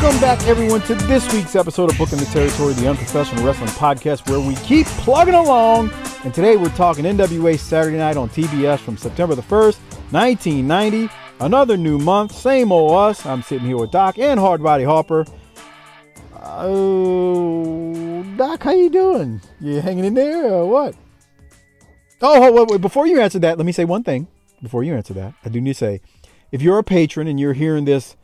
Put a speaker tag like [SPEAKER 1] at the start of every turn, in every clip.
[SPEAKER 1] Welcome back, everyone, to this week's episode of Booking the Territory, the Unprofessional Wrestling Podcast, where we keep plugging along. And today we're talking NWA Saturday Night on TBS from September the 1st, 1990. Another new month, same old us. I'm sitting here with Doc and Hardbody Harper. Oh, Doc, how you doing? You hanging in there or what? Oh, wait, wait, before you answer that, let me say one thing. Before you answer that, I do need to say, if you're a patron and you're hearing this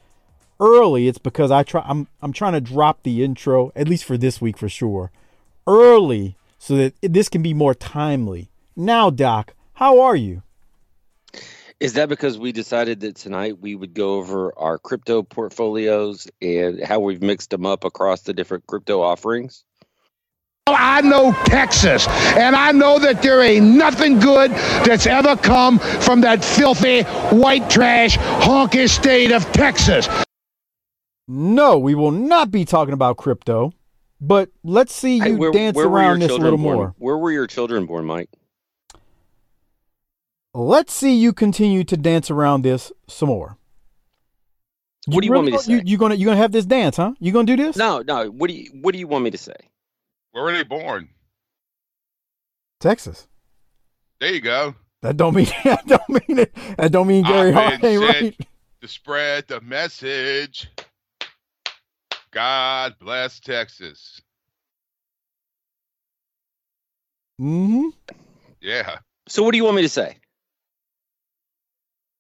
[SPEAKER 1] early, it's because I try. I'm I'm trying to drop the intro at least for this week for sure, early so that this can be more timely. Now, Doc, how are you?
[SPEAKER 2] Is that because we decided that tonight we would go over our crypto portfolios and how we've mixed them up across the different crypto offerings?
[SPEAKER 3] I know Texas, and I know that there ain't nothing good that's ever come from that filthy white trash honky state of Texas.
[SPEAKER 1] No, we will not be talking about crypto, but let's see you
[SPEAKER 2] Hey, where-
[SPEAKER 1] dance
[SPEAKER 2] where
[SPEAKER 1] around this a little
[SPEAKER 2] born?
[SPEAKER 1] more.
[SPEAKER 2] Where were your children born, Mike?
[SPEAKER 1] Let's see you continue to dance around this some more.
[SPEAKER 2] What do you want me to
[SPEAKER 1] really- You,
[SPEAKER 2] say?
[SPEAKER 1] you gonna you gonna have this dance, huh? You gonna do this?
[SPEAKER 2] No, no. What do you What do you want me to say?
[SPEAKER 4] Where were they born?
[SPEAKER 1] Texas.
[SPEAKER 4] There you go.
[SPEAKER 1] That don't mean that don't mean it. That don't mean Gary
[SPEAKER 4] I've
[SPEAKER 1] Hart
[SPEAKER 4] been
[SPEAKER 1] ain't
[SPEAKER 4] sent
[SPEAKER 1] right.
[SPEAKER 4] To spread the message. God bless Texas.
[SPEAKER 1] Mm-hmm.
[SPEAKER 4] Yeah.
[SPEAKER 2] So, what do you want me to say?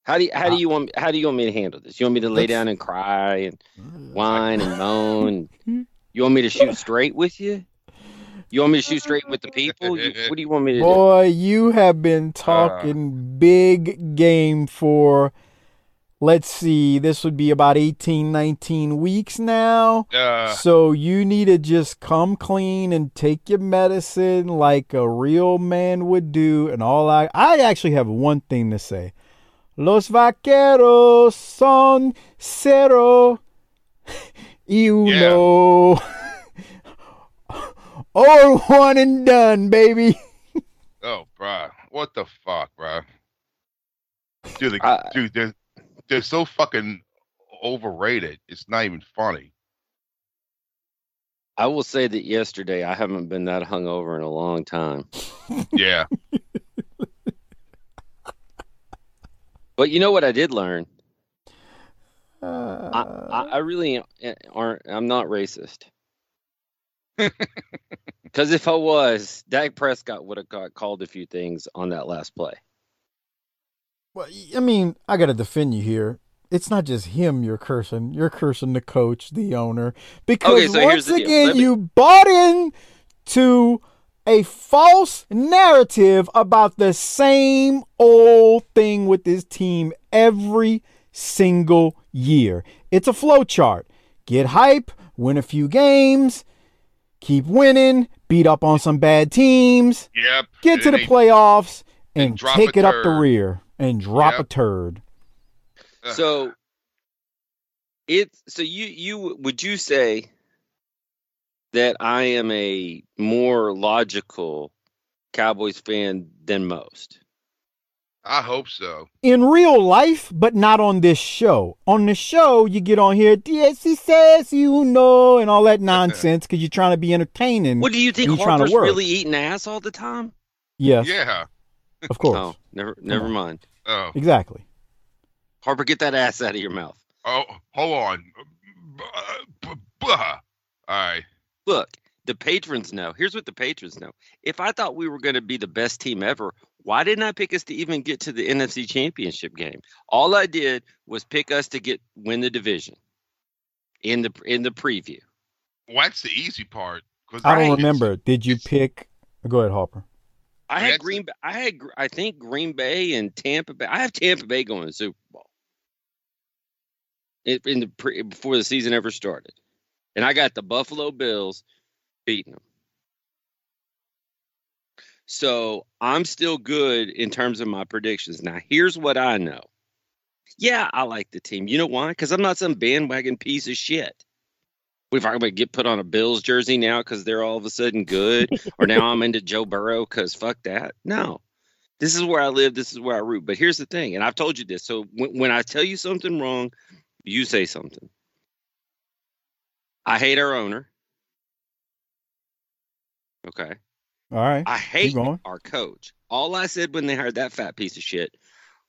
[SPEAKER 2] How do you, How do uh, you want How do you want me to handle this? You want me to lay
[SPEAKER 1] Let's-
[SPEAKER 2] down and cry and uh, whine and moan? Hmm? You want me to shoot straight with you? You want me to shoot straight with the people? You, what do you want me to do?
[SPEAKER 1] Boy, you have been uh. talking big game for let's see, this would be about 18, 19 weeks now.
[SPEAKER 4] Uh,
[SPEAKER 1] So you need to just come clean and take your medicine like a real man would do. And all I I actually have one thing to say. Los vaqueros son cero y uno. all one and done, baby.
[SPEAKER 4] oh, bro. What the fuck, bro? Dude, the,
[SPEAKER 2] I-
[SPEAKER 4] dude, they're, they're so fucking overrated. It's not even funny.
[SPEAKER 2] I will say that yesterday I haven't been that hungover in a long time.
[SPEAKER 4] Yeah.
[SPEAKER 2] But you know what I did learn? I,
[SPEAKER 1] Uh,
[SPEAKER 2] I, I really aren't. I'm not racist. Because if I was, Dak Prescott would have got called a few things on that last play.
[SPEAKER 1] Well, I mean, I got to defend you here. It's not just him you're cursing. You're cursing the coach, the owner, because
[SPEAKER 2] Okay, so
[SPEAKER 1] once again
[SPEAKER 2] me-
[SPEAKER 1] you bought in to a false narrative about the same old thing with this team every single year. It's a flow chart. Get hype, win a few games, keep winning, beat up on some bad teams,
[SPEAKER 4] Yep.
[SPEAKER 1] get to the playoffs,
[SPEAKER 4] and
[SPEAKER 1] and
[SPEAKER 4] drop
[SPEAKER 1] take
[SPEAKER 4] a
[SPEAKER 1] it up the rear and drop a turd.
[SPEAKER 2] So it's so you you would you say that I am a more logical Cowboys fan than most?
[SPEAKER 4] I hope so.
[SPEAKER 1] in real life, but not on this show. On the show, you get on here, DSC says you know, and all that nonsense because you're trying to be entertaining.
[SPEAKER 2] What do you think
[SPEAKER 1] and trying to
[SPEAKER 2] Harper's
[SPEAKER 1] work.
[SPEAKER 2] really eating ass all the time?
[SPEAKER 1] Yes,
[SPEAKER 4] Yeah.
[SPEAKER 1] of course.
[SPEAKER 2] Oh, never, never
[SPEAKER 1] on.
[SPEAKER 2] mind.
[SPEAKER 4] Oh.
[SPEAKER 1] Exactly.
[SPEAKER 2] Harper, get that ass out of your mouth.
[SPEAKER 4] Oh, hold on. All right.
[SPEAKER 2] Look, the patrons know. Here's what the patrons know. If I thought we were going to be the best team ever, why didn't I pick us to even get to the NFC Championship game? All I did was pick us to get win the division in the in the preview.
[SPEAKER 4] Well, that's the easy part. 'cause
[SPEAKER 1] I don't
[SPEAKER 4] it's-
[SPEAKER 1] remember. Did you pick? Go ahead, Harper.
[SPEAKER 2] I had Green. Bay- I had. I think Green Bay and Tampa Bay. I have Tampa Bay going to the Super Bowl. In, in the pre, before the season ever started, and I got the Buffalo Bills beating them. So I'm still good in terms of my predictions. Now, here's what I know. Yeah, I like the team. You know why? Because I'm not some bandwagon piece of shit. If I'm gonna get put on a Bills jersey now because they're all of a sudden good, or now I'm into Joe Burrow because fuck that. No, this is where I live. This is where I root. But here's the thing, and I've told you this. So when, when I tell you something wrong, you say something. I hate our owner. Okay.
[SPEAKER 1] All right.
[SPEAKER 2] I hate our coach. All I said when they hired that fat piece of shit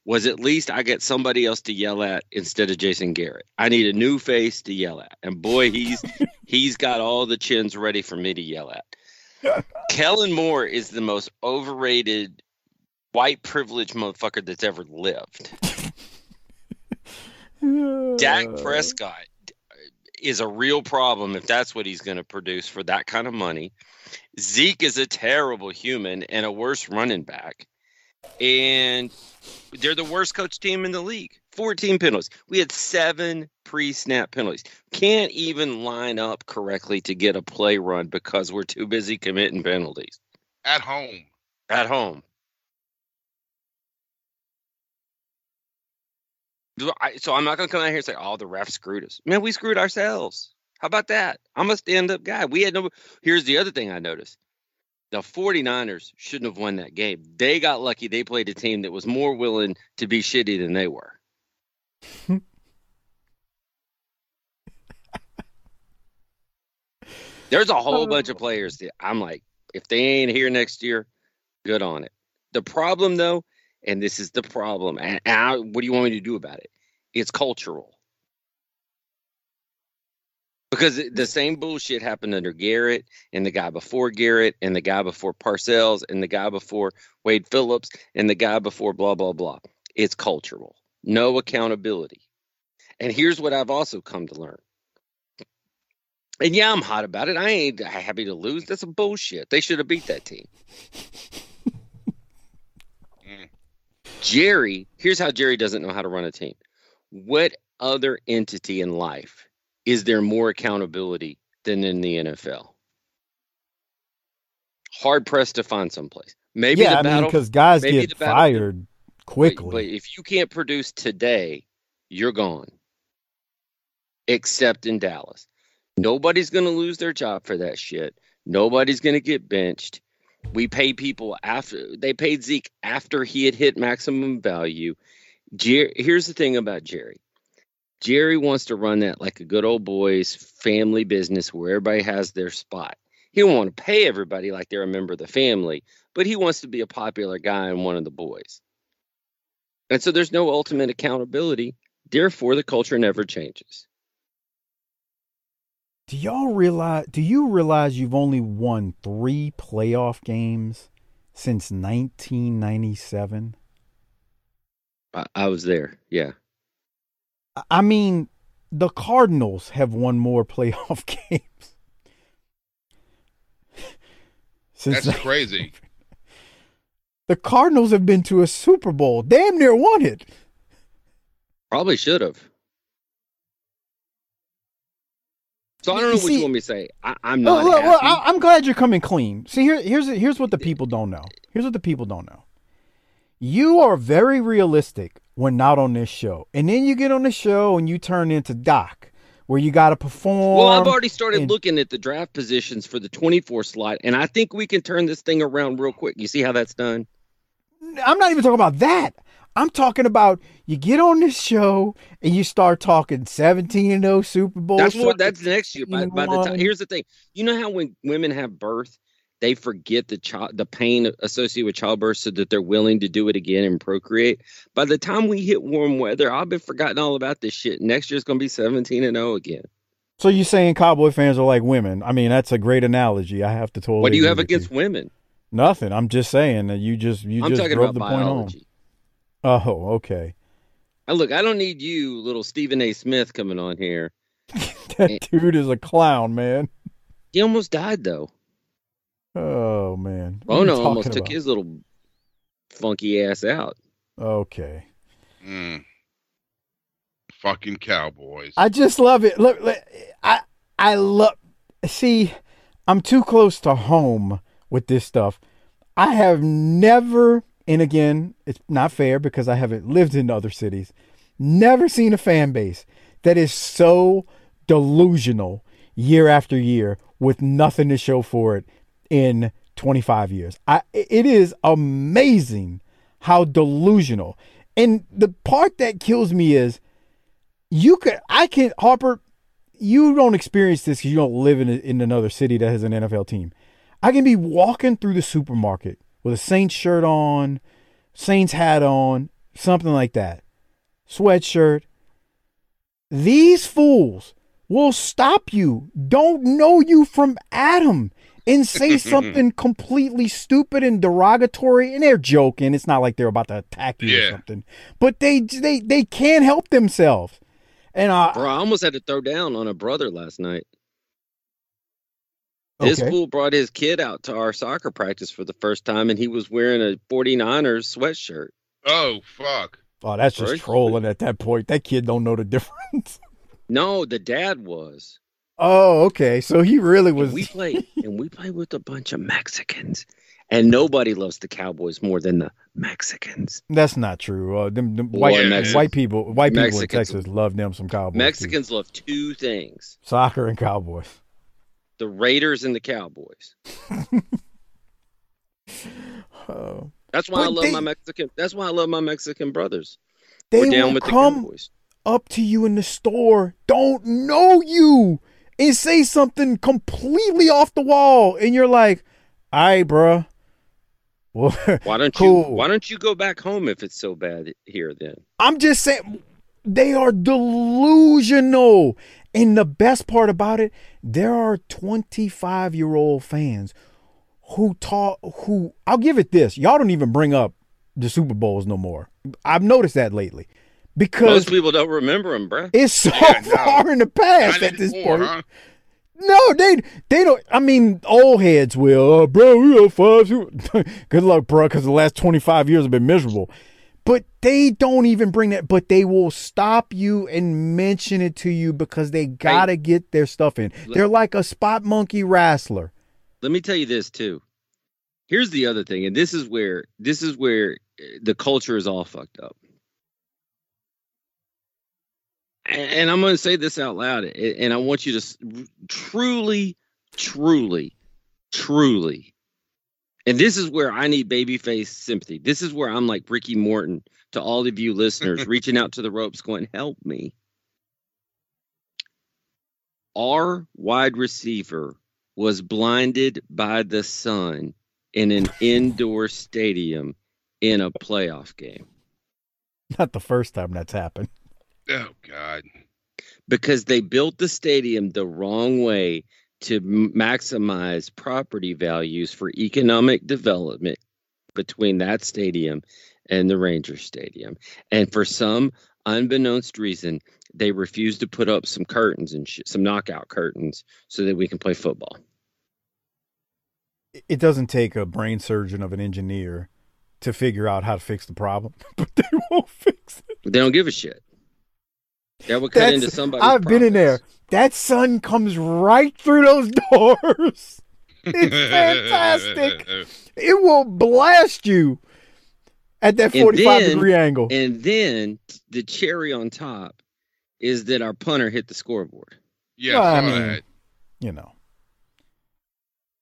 [SPEAKER 2] was at least I get somebody else to yell at instead of Jason Garrett. I need a new face to yell at. And boy, he's he's got all the chins ready for me to yell at. Kellen Moore is the most overrated white privileged motherfucker that's ever lived. Dak Prescott is a real problem if that's what he's going to produce for that kind of money. Zeke is a terrible human and a worse running back. And they're the worst coach team in the league. 14 penalties. We had seven pre snap penalties. Can't even line up correctly to get a play run because we're too busy committing penalties
[SPEAKER 4] At home.
[SPEAKER 2] at home. So I'm not going to come out here and say, "Oh, the ref screwed us." Man, we screwed ourselves. How about that? I'm a stand-up guy. We had no. Here's the other thing I noticed: the 49ers shouldn't have won that game. They got lucky. They played a team that was more willing to be shitty than they were. There's a whole oh. bunch of players that I'm like, if they ain't here next year, good on it. The problem, though, and this is the problem, and I, what do you want me to do about it? It's cultural. Because the same bullshit happened under Garrett and the guy before Garrett and the guy before Parcells and the guy before Wade Phillips and the guy before blah, blah, blah. It's cultural. No accountability. And here's what I've also come to learn. And yeah, I'm hot about it. I ain't happy to lose. That's some bullshit. They should have beat that team.
[SPEAKER 4] Mm.
[SPEAKER 2] Jerry, here's how Jerry doesn't know how to run a team. What other entity in life is there more accountability than in the NFL? Hard pressed to find someplace. Maybe
[SPEAKER 1] yeah,
[SPEAKER 2] the
[SPEAKER 1] I mean, because guys get
[SPEAKER 2] battle-
[SPEAKER 1] fired
[SPEAKER 2] but,
[SPEAKER 1] quickly.
[SPEAKER 2] but if you can't produce today, you're gone. Except in Dallas. Nobody's going to lose their job for that shit. Nobody's going to get benched. We pay people after they paid Zeke after he had hit maximum value. Jer- here's the thing about Jerry. Jerry wants to run that like a good old boys family business where everybody has their spot. He don't want to pay everybody like they're a member of the family, but he wants to be a popular guy and one of the boys. And so there's no ultimate accountability. Therefore, the culture never changes.
[SPEAKER 1] do y'all realize? Do you realize you've only won three playoff games since 1997?
[SPEAKER 2] I, I was there. Yeah.
[SPEAKER 1] I- I mean, the Cardinals have won more playoff games. Since
[SPEAKER 4] That's crazy.
[SPEAKER 1] the Cardinals have been to a Super Bowl, damn near won it.
[SPEAKER 2] Probably should have. So I don't know
[SPEAKER 1] You
[SPEAKER 2] what you want me to say. I, I'm not
[SPEAKER 1] well, well. I, I'm glad you're coming clean. See, here, here's here's what the people don't know. Here's what the people don't know. You are very realistic when not on this show, and then you get on the show and you turn into Doc, where you got to perform.
[SPEAKER 2] well, I've already started
[SPEAKER 1] and-
[SPEAKER 2] looking at the draft positions for the 24 slot, and I think we can turn this thing around real quick. You see how that's done?
[SPEAKER 1] I'm not even talking about that. I'm talking about you get on this show and you start talking 17 and 0 Super Bowl.
[SPEAKER 2] That's what. That's next year. By, by the time, here's the thing. You know how when women have birth, they forget the child, the pain associated with childbirth, so that they're willing to do it again and procreate. By the time we hit warm weather, I'll be forgotten all about this shit. Next year's gonna be seventeen and zero again.
[SPEAKER 1] So you're saying cowboy fans are like women? I mean, that's a great analogy. I have to totally.
[SPEAKER 2] What do you have against women?
[SPEAKER 1] Nothing. I'm just saying that you just you
[SPEAKER 2] I'm
[SPEAKER 1] just
[SPEAKER 2] talking
[SPEAKER 1] drove
[SPEAKER 2] about
[SPEAKER 1] the point home. Oh, okay.
[SPEAKER 2] Now, look, I don't need you, little Stephen A. Smith, coming on here.
[SPEAKER 1] That dude is a clown, man.
[SPEAKER 2] He almost died though.
[SPEAKER 1] Oh man. What are you
[SPEAKER 2] no,
[SPEAKER 1] talking
[SPEAKER 2] almost took
[SPEAKER 1] about?
[SPEAKER 2] his little funky ass out.
[SPEAKER 1] Okay.
[SPEAKER 4] Mm. Fucking cowboys.
[SPEAKER 1] I just love it. Look, look, I I love. See, I'm too close to home with this stuff. I have never, and again, it's not fair because I haven't lived in other cities. Never seen a fan base that is so delusional year after year with nothing to show for it in 25 years. I it is amazing how delusional. And the part that kills me is you could I can Harper you don't experience this because you don't live in, in another city that has an NFL team. I can be walking through the supermarket with a Saints shirt on, Saints hat on, something like that, sweatshirt. These fools will stop you, don't know you from Adam, and say something completely stupid and derogatory. And they're joking. It's not like they're about to attack you or something, but they they they can't help themselves. And uh,
[SPEAKER 2] Bro, I almost had to throw down on a brother last night. This
[SPEAKER 1] Okay.
[SPEAKER 2] fool brought his kid out to our soccer practice for the first time, and he was wearing a 49ers sweatshirt.
[SPEAKER 4] oh fuck.
[SPEAKER 1] Oh, that's just
[SPEAKER 2] Right.
[SPEAKER 1] trolling at that point. That kid don't know the difference.
[SPEAKER 2] No, the dad was.
[SPEAKER 1] Oh, okay. So he really was.
[SPEAKER 2] And we play and we play with a bunch of Mexicans, and nobody loves the Cowboys more than the Mexicans.
[SPEAKER 1] That's not true. Uh, them, them white
[SPEAKER 4] Mexicans-
[SPEAKER 1] white people, white people in Texas love them some Cowboys. too.
[SPEAKER 2] Mexicans love two things:
[SPEAKER 1] soccer and Cowboys.
[SPEAKER 2] the Raiders and the Cowboys.
[SPEAKER 1] Oh.
[SPEAKER 2] That's why I love
[SPEAKER 1] they-
[SPEAKER 2] my Mexican. That's why I love my Mexican brothers.
[SPEAKER 1] they
[SPEAKER 2] We're down
[SPEAKER 1] will
[SPEAKER 2] with the
[SPEAKER 1] come
[SPEAKER 2] Cowboys.
[SPEAKER 1] up to you in the store, don't know you, and say something completely off the wall, and you're like, "All right, bro." Well,
[SPEAKER 2] Why don't
[SPEAKER 1] Cool.
[SPEAKER 2] you? Why don't you go back home if it's so bad here? Then
[SPEAKER 1] I'm just saying they are delusional. And the best part about it, there are 25 year old fans who talk who I'll give it this. Y'all don't even bring up the Super Bowls no more. I've noticed that lately. Because
[SPEAKER 2] most people don't remember them, bruh.
[SPEAKER 1] it's so
[SPEAKER 4] Yeah, no.
[SPEAKER 1] far in the past
[SPEAKER 4] Not
[SPEAKER 1] at this
[SPEAKER 4] anymore,
[SPEAKER 1] point.
[SPEAKER 4] huh?
[SPEAKER 1] No, they they don't. I mean, old heads will, uh, bro. We have five. Super-" Good luck, bro, because the last twenty five years have been miserable. But they don't even bring that. But they will stop you and mention it to you because they gotta get their stuff in. They're like a spot monkey wrestler.
[SPEAKER 2] Let me tell you this too. Here's the other thing, and this is where this is where uh, the culture is all fucked up. And, and I'm going to say this out loud, a- and I want you to truly, truly, truly. And this is where I need babyface sympathy. This is where I'm like Ricky Morton to all of you listeners, reaching out to the ropes, going, "Help me." Our wide receiver was blinded by the sun in an indoor stadium in a playoff game
[SPEAKER 1] Not the first time that's happened.
[SPEAKER 4] Oh God.
[SPEAKER 2] because they built the stadium the wrong way to maximize property values for economic development between that stadium and the Ranger Stadium. And for some unbeknownst reason, they refused to put up some curtains and sh- some knockout curtains so that we can play football.
[SPEAKER 1] It doesn't take a brain surgeon of an engineer to figure out how to fix the problem, but they won't fix it.
[SPEAKER 2] They don't give a shit. That would cut
[SPEAKER 1] That's-
[SPEAKER 2] into somebody's
[SPEAKER 1] I've been in there. That sun comes right through those doors. It's fantastic. It will blast you at that 45
[SPEAKER 2] then-
[SPEAKER 1] degree angle.
[SPEAKER 2] And then the cherry on top is that our punter hit the scoreboard.
[SPEAKER 4] Yeah,
[SPEAKER 1] Well, I
[SPEAKER 4] I
[SPEAKER 1] mean,
[SPEAKER 4] that.
[SPEAKER 1] you know.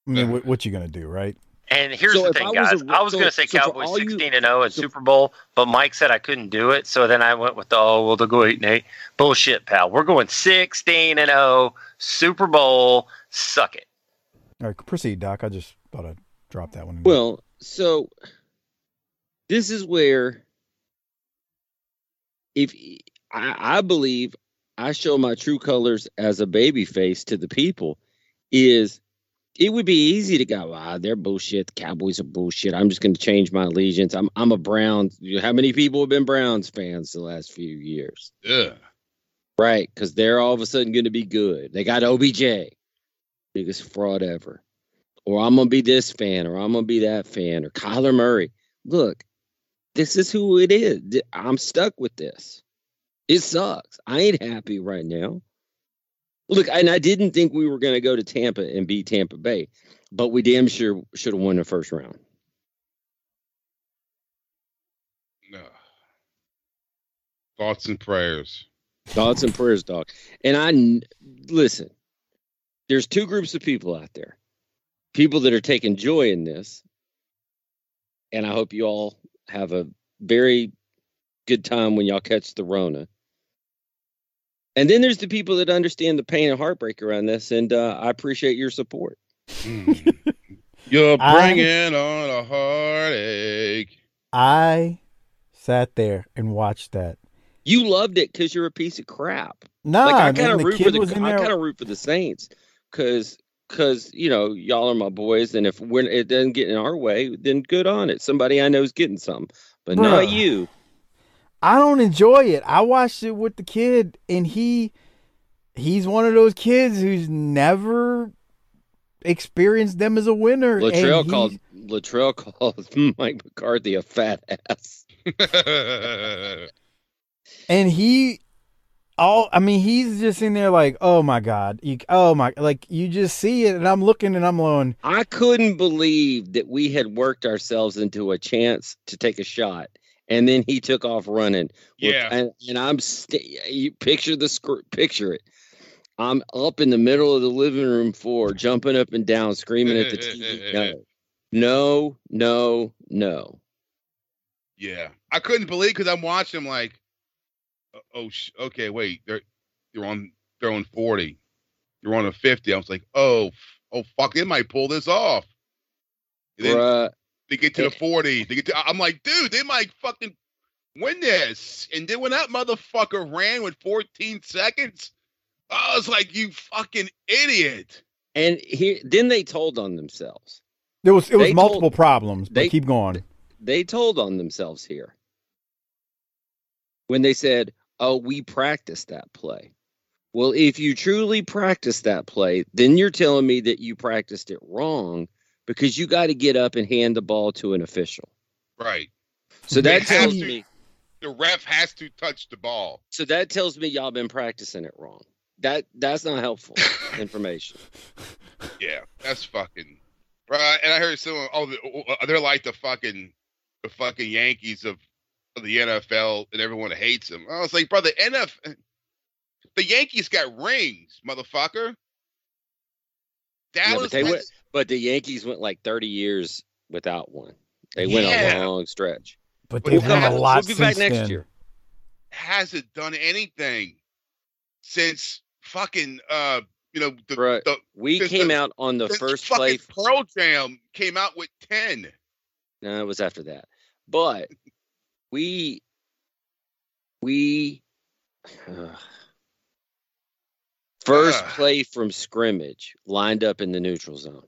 [SPEAKER 1] I mean, what, what you gonna do, right?
[SPEAKER 5] And here's
[SPEAKER 2] So
[SPEAKER 5] the thing,
[SPEAKER 2] I was
[SPEAKER 5] guys.
[SPEAKER 2] a-
[SPEAKER 5] I was
[SPEAKER 2] so-
[SPEAKER 5] going to say
[SPEAKER 2] so
[SPEAKER 5] Cowboys
[SPEAKER 2] all you-
[SPEAKER 5] 16 and 0 at
[SPEAKER 2] so-
[SPEAKER 5] Super Bowl, but Mike said I couldn't do it. So then I went with the oh, well, they'll go 8 and 8. Bullshit, pal. We're going 16 and 0 Super Bowl. Suck it.
[SPEAKER 1] All right, proceed, Doc. I just thought I'd drop that one.
[SPEAKER 2] Well, so this is where if I, I believe I show my true colors as a baby face to the people is it would be easy to go, ah, they're bullshit. The Cowboys are bullshit. I'm just going to change my allegiance. I'm I'm a Browns. How many people have been Browns fans the last few years?
[SPEAKER 4] Yeah.
[SPEAKER 2] Right, because they're all of a sudden going to be good. They got OBJ, biggest fraud ever. Or I'm going to be this fan, or I'm going to be that fan, or Kyler Murray. Look, this is who it is. I'm stuck with this. It sucks. I ain't happy right now. Look, and I didn't think we were going to go to Tampa and beat Tampa Bay, but we damn sure should have won the first round.
[SPEAKER 4] No. Thoughts and prayers.
[SPEAKER 2] Thoughts and prayers, dog. And I listen. There's two groups of people out there. People that are taking joy in this, and I hope you all have a very good time when y'all catch the Rona. And then there's the people that understand the pain and heartbreak around this, and uh, I appreciate your support.
[SPEAKER 4] Mm. You're
[SPEAKER 1] I-
[SPEAKER 4] bringing on a heartache.
[SPEAKER 1] I sat there and watched that.
[SPEAKER 2] You loved it because you're a piece of crap.
[SPEAKER 1] Nah,
[SPEAKER 2] like I kind of root for the
[SPEAKER 1] was
[SPEAKER 2] I kind of root for the Saints because because you know y'all are my boys, and if we're, it doesn't get in our way, then good on it. Somebody I know is getting some, but not you.
[SPEAKER 1] I don't enjoy it. I watched it with the kid, and he he's one of those kids who's never experienced them as a winner.
[SPEAKER 2] Latrell
[SPEAKER 1] he-
[SPEAKER 2] called Latrell called Mike McCarthy a fat ass.
[SPEAKER 1] and he all I mean, he's just in there like, oh my god, you, oh my, like you just see it, and I'm looking and I'm going,
[SPEAKER 2] I couldn't believe that we had worked ourselves into a chance to take a shot, and then he took off running.
[SPEAKER 4] Yeah.
[SPEAKER 2] and, and I'm st- you picture the sc- picture it. I'm up in the middle of the living room floor, jumping up and down, screaming at the TV. No, no, no, no.
[SPEAKER 4] yeah. I couldn't believe because I'm watching them like, oh, oh sh- okay, wait, they're they're on throwing 40. You're on a 50. I was like, oh, oh, fuck, they might pull this off. Then they get to the 40. They get to, I'm like, dude, they might fucking win this. And then when that motherfucker ran with 14 seconds, I was like, you fucking idiot.
[SPEAKER 2] and here, then they told on themselves.
[SPEAKER 1] there was it was
[SPEAKER 2] They
[SPEAKER 1] multiple
[SPEAKER 2] told-
[SPEAKER 1] problems, but
[SPEAKER 2] they-
[SPEAKER 1] keep going.
[SPEAKER 2] they told on themselves here when they said, "Oh, we practiced that play." Well, if you truly practiced that play, then you're telling me that you practiced it wrong because you got to get up and hand the ball to an official.
[SPEAKER 4] Right.
[SPEAKER 2] So that tells
[SPEAKER 4] to-
[SPEAKER 2] me
[SPEAKER 4] The ref has to touch the ball.
[SPEAKER 2] so that tells me y'all been practicing it wrong. That that's not helpful information.
[SPEAKER 4] Yeah, that's fucking right. And I heard someone, oh, oh uh, they're like the fucking the fucking Yankees of, of the NFL, and everyone hates them. I was like, brother, NFL, the Yankees got rings, motherfucker. Dallas,
[SPEAKER 2] but they
[SPEAKER 4] has-
[SPEAKER 2] but the Yankees went like 30 years without one. They went
[SPEAKER 4] Yeah.
[SPEAKER 2] a long stretch.
[SPEAKER 1] But
[SPEAKER 4] But
[SPEAKER 1] they've
[SPEAKER 4] we'll
[SPEAKER 1] won
[SPEAKER 4] come
[SPEAKER 1] a
[SPEAKER 4] back-
[SPEAKER 1] lot
[SPEAKER 2] we'll be back
[SPEAKER 1] since
[SPEAKER 2] next
[SPEAKER 1] then.
[SPEAKER 2] year.
[SPEAKER 4] hasn't done anything since fucking uh, you know, the,
[SPEAKER 2] Bruh,
[SPEAKER 4] the
[SPEAKER 2] We came
[SPEAKER 4] the-
[SPEAKER 2] out on the first
[SPEAKER 4] fucking
[SPEAKER 2] play.
[SPEAKER 4] Pearl Jam came out with ten.
[SPEAKER 2] No, it was after that. But we we first
[SPEAKER 4] Ugh.
[SPEAKER 2] play from scrimmage lined up in the neutral zone.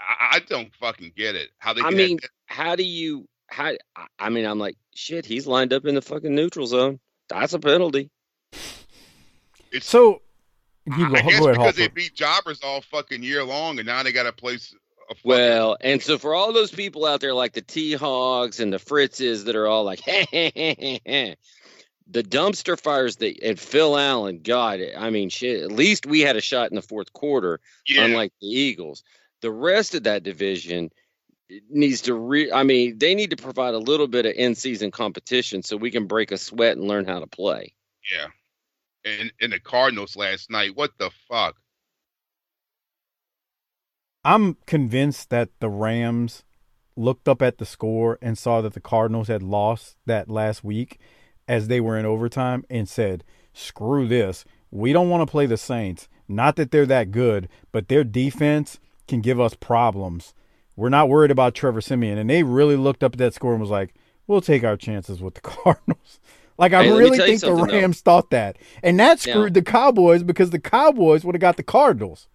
[SPEAKER 4] I, I don't fucking get it. How they
[SPEAKER 2] I
[SPEAKER 4] can
[SPEAKER 2] mean, how do you how I- I mean I'm like shit, he's lined up in the fucking neutral zone. That's a penalty.
[SPEAKER 4] it's
[SPEAKER 1] So, you go,
[SPEAKER 4] I guess
[SPEAKER 1] go ahead,
[SPEAKER 4] because they beat jobbers all fucking year long, and now they got to place a fucking,
[SPEAKER 2] Well, and so for all those people out there like the T Hogs and the Fritzes that are all like, the dumpster fires that and Phil Allen, God, I mean, shit. At least we had a shot in the fourth quarter,
[SPEAKER 4] yeah,
[SPEAKER 2] unlike the Eagles. The rest of that division needs to re. I mean, they need to provide a little bit of in-season competition so we can break a sweat and learn how to play.
[SPEAKER 4] yeah. And and the Cardinals last night, what the fuck?
[SPEAKER 1] I'm convinced that the Rams looked up at the score and saw that the Cardinals had lost that last week as they were in overtime and said, screw this. We don't want to play the Saints. Not that they're that good, but their defense can give us problems. we're not worried about Trevor Siemian, and they really looked up at that score and was like, we'll take our chances with the Cardinals. Like I
[SPEAKER 2] Hey,
[SPEAKER 1] really think the
[SPEAKER 2] something, though.
[SPEAKER 1] Rams thought that, and that screwed the Cowboys because the Cowboys would have got the Cardinals.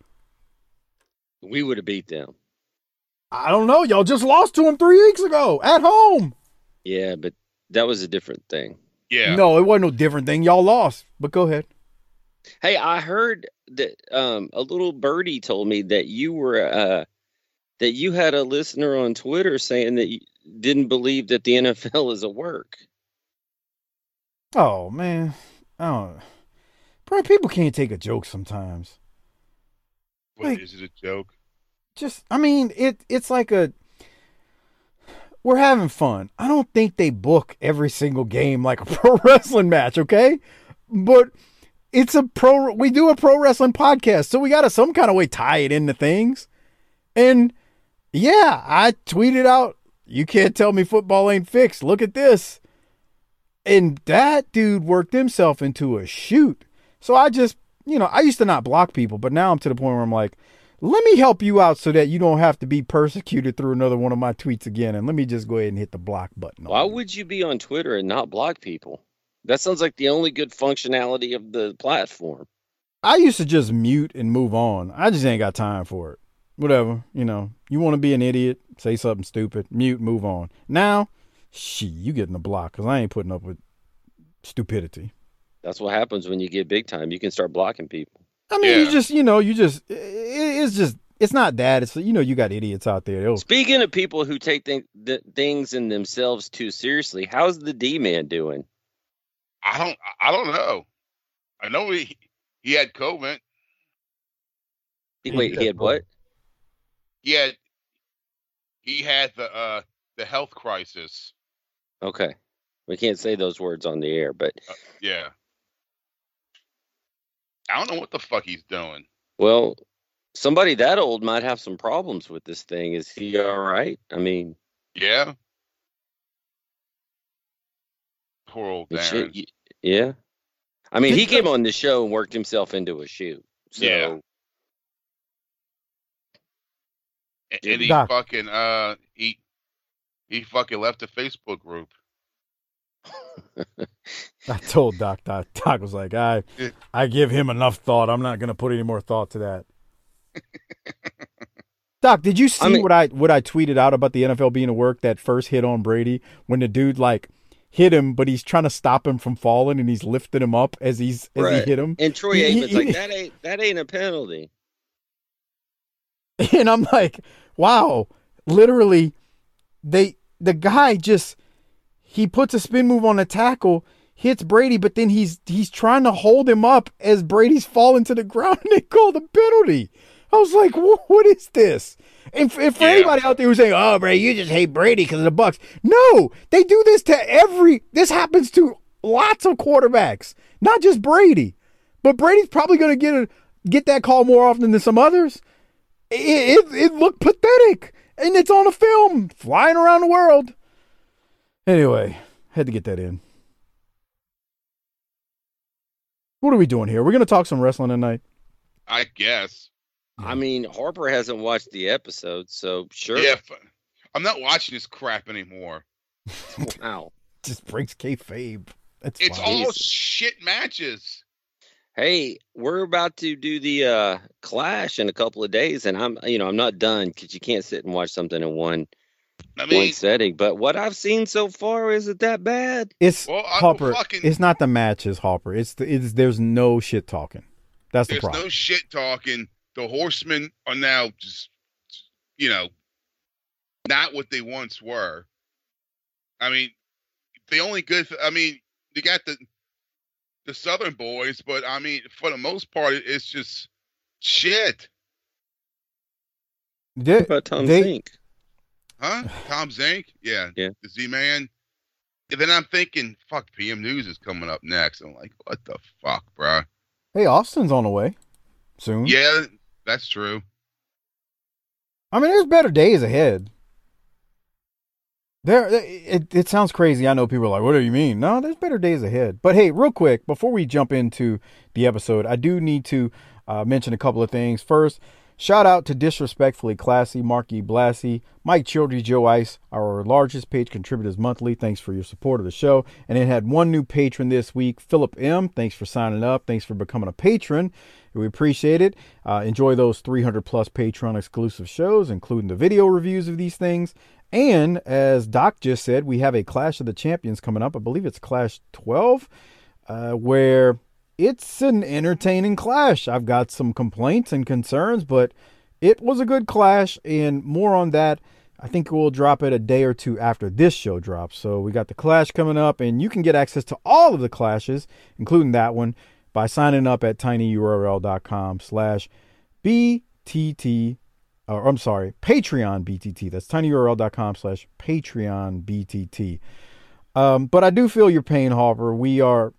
[SPEAKER 2] We would have beat them.
[SPEAKER 1] I don't know. Y'all just lost to them three weeks ago at home.
[SPEAKER 2] Yeah, but that was a different thing.
[SPEAKER 4] Yeah.
[SPEAKER 1] No, it wasn't no different thing. Y'all lost, but go ahead.
[SPEAKER 2] Hey, I heard that um, a little birdie told me that you were uh, that you had a listener on Twitter saying that you didn't believe that the NFL is a work.
[SPEAKER 1] Oh man, oh, bro, people can't take a joke sometimes.
[SPEAKER 4] What,
[SPEAKER 1] Like-
[SPEAKER 4] is it a joke?
[SPEAKER 1] Just, I mean, it it's like a we're having fun. I don't think they book every single game like a pro wrestling match, okay? But it's a pro. We do a pro wrestling podcast, so we got to some kind of way tie it into things. And yeah, I tweeted out, "You can't tell me football ain't fixed. Look at this." And that dude worked himself into a shoot. So I just, you know, I used to not block people, but now I'm to the point where I'm like, let me help you out so that you don't have to be persecuted through another one of my tweets again. And let me just go ahead and hit the block button.
[SPEAKER 2] Why would you be on Twitter and not block people? That sounds like the only good functionality of the platform.
[SPEAKER 1] I used to just mute and move on. I just ain't got time for it. Whatever, you know, you want to be an idiot, say something stupid, mute, move on. Now, she, you getting the block because I ain't putting up with stupidity.
[SPEAKER 2] That's what happens when you get big time. You can start blocking people.
[SPEAKER 1] I mean, you just, you know, you just, it, it's just, it's not that. It's, you know, you got idiots out there. They'll,
[SPEAKER 2] Speaking of people who take th- th- things in themselves too seriously, how's the D man doing?
[SPEAKER 4] I don't. I don't know. I know he he had COVID.
[SPEAKER 2] He-
[SPEAKER 1] He
[SPEAKER 2] Wait, he had what?
[SPEAKER 4] He had he had the uh the health crisis.
[SPEAKER 2] Okay. We can't say those words on the air, but
[SPEAKER 4] Yeah. I don't know what the fuck he's doing.
[SPEAKER 2] well, somebody that old might have some problems with this thing. Is he all right? I mean,
[SPEAKER 4] Yeah. Poor old Darren.
[SPEAKER 2] should- yeah. I mean, he came on the show and worked himself into a shoot. So
[SPEAKER 4] Yeah. And he
[SPEAKER 1] Doc.
[SPEAKER 4] fucking uh he he fucking left the Facebook group.
[SPEAKER 1] I told Doc, Doc, Doc was like, I, I give him enough thought. I'm not going to put any more thought to that. Doc, did you see
[SPEAKER 2] I mean-
[SPEAKER 1] what I what I tweeted out about the NFL being a work that first hit on Brady when the dude like hit him, but he's trying to stop him from falling and he's lifting him up as he's as
[SPEAKER 2] Right.
[SPEAKER 1] he hit him.
[SPEAKER 2] and Troy Aikman's like that ain't that ain't a penalty.
[SPEAKER 1] And I'm like, wow, literally, they the guy just he puts a spin move on a tackle, hits Brady, but then he's he's trying to hold him up as Brady's falling to the ground, and they call the penalty. I was like, what is this? And for, and for
[SPEAKER 4] Yeah.
[SPEAKER 1] anybody out there who's saying, "Oh, Brady, you just hate Brady because of the Bucks," no, they do this to every. This happens to lots of quarterbacks, not just Brady. But Brady's probably going to get a, get that call more often than some others it, it, it looked pathetic and it's on a film flying around the world anyway had to get that in what are we doing here we're going to talk some wrestling tonight
[SPEAKER 4] I guess.
[SPEAKER 2] I mean, Harper hasn't watched the episode, so sure.
[SPEAKER 4] Yeah. f- I'm not watching this crap anymore.
[SPEAKER 2] Wow.
[SPEAKER 1] just breaks kayfabe that's
[SPEAKER 4] It's
[SPEAKER 1] fine.
[SPEAKER 4] all shit matches.
[SPEAKER 2] Hey, we're about to do the uh clash in a couple of days, and I'm you know I'm not done because you can't sit and watch something in one
[SPEAKER 4] I
[SPEAKER 2] one setting. But what I've seen so far is it that bad?
[SPEAKER 1] it's
[SPEAKER 4] Well,
[SPEAKER 1] hopper
[SPEAKER 4] fucking-
[SPEAKER 1] it's not the matches hopper it's the it's there's no shit talking that's the
[SPEAKER 4] there's
[SPEAKER 1] problem
[SPEAKER 4] no shit talking. The horsemen are now just, you know, not what they once were. I mean, the only good. I mean, you got the the Southern boys, but I mean, for the most part, it's just shit,
[SPEAKER 1] They-
[SPEAKER 2] What about Tom
[SPEAKER 1] they-
[SPEAKER 2] Zenk?
[SPEAKER 4] huh? Tom Zenk, yeah,
[SPEAKER 2] Yeah.
[SPEAKER 4] the Z Man. And then I'm thinking, fuck, PM News is coming up next. I'm like, what the fuck, bro?
[SPEAKER 1] hey austin's on the way soon
[SPEAKER 4] Yeah, that's true.
[SPEAKER 1] I mean, there's better days ahead. There, it, it sounds crazy. I know people are like, "What do you mean?" No, there's better days ahead. But hey, real quick, before we jump into the episode, I do need to uh, mention a couple of things. First, Shout out to Disrespectfully Classy, Marky Blassie, Mike Childry, Joe Ice, our largest page contributors monthly. Thanks for your support of the show. And it had one new patron this week, Philip M. Thanks for signing up. Thanks for becoming a patron. We appreciate it. Uh, enjoy those 300 plus Patreon exclusive shows, including the video reviews of these things. And as Doc just said, we have a Clash of the Champions coming up. I believe it's Clash 12, uh, where it's an entertaining clash. I've got some complaints and concerns, but it was a good clash, and more on that. I think we'll drop it a day or two after this show drops. So we got the clash coming up, and you can get access to all of the clashes, including that one, by signing up at tinyurl.com slash BTT, or I'm sorry, Patreon BTT. That's tinyurl.com slash Patreon BTT. Um, but I do feel your pain, Harper. We are